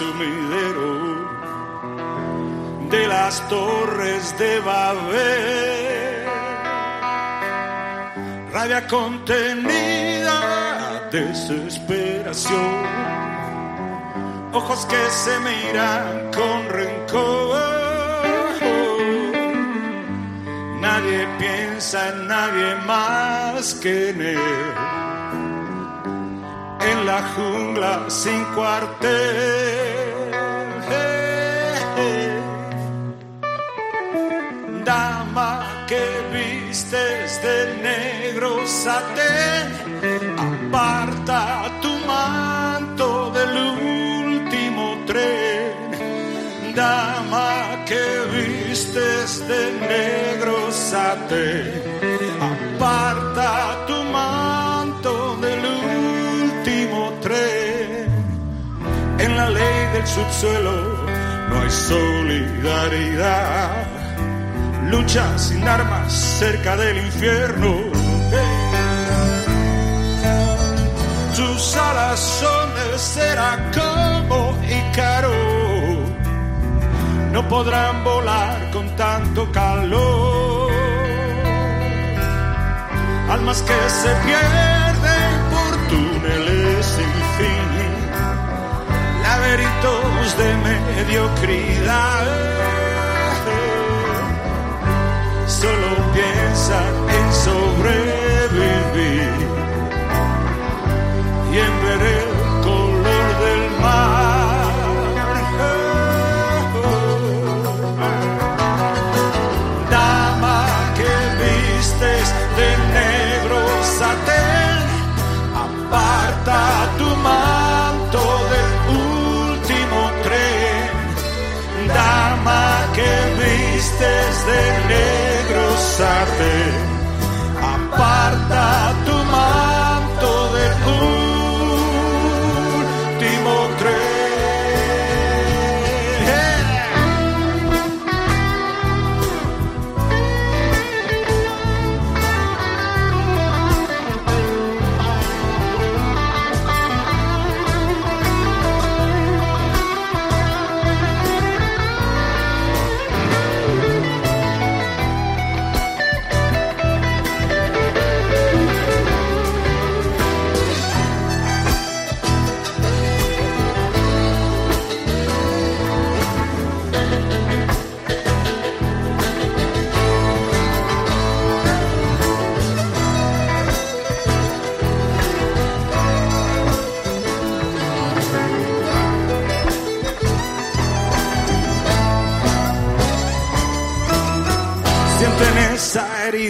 Sumidero de las torres de Babel. Rabia contenida, desesperación, ojos que se miran con rencor. Nadie piensa en nadie más que en él. En la jungla sin cuartel. Aparta tu manto del último tren. Dama que vistes de negro satén, aparta tu manto del último tren. En la ley del subsuelo no hay solidaridad lucha sin armas cerca del infierno. Tus alas son de cera como Ícaro, no podrán volar con tanto calor. Almas que se pierden por túneles sin fin, laberintos de mediocridad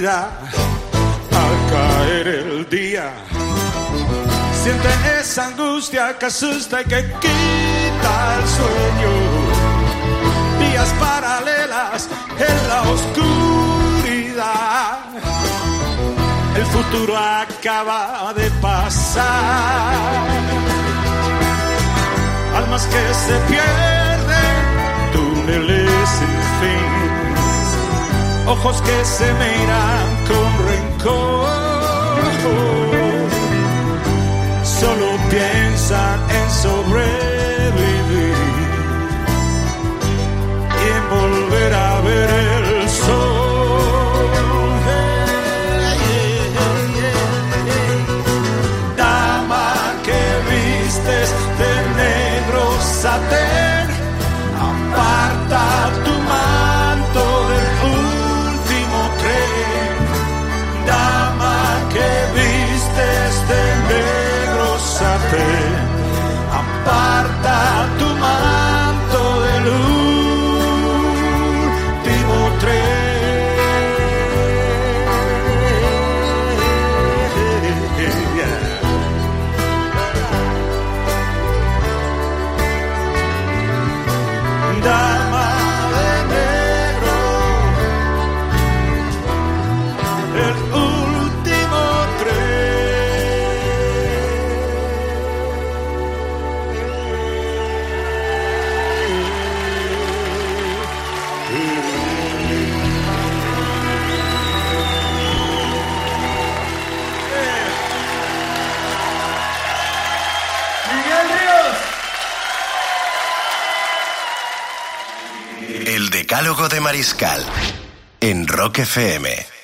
al caer el día. Sienten esa angustia que asusta y que quita el sueño. Vías paralelas en la oscuridad. El futuro acaba de pasar. Almas que se pierden, túneles sin fin ojos que se miran con rencor. Solo piensan en sobrevivir y en volver faith. Mariscal en Rock FM.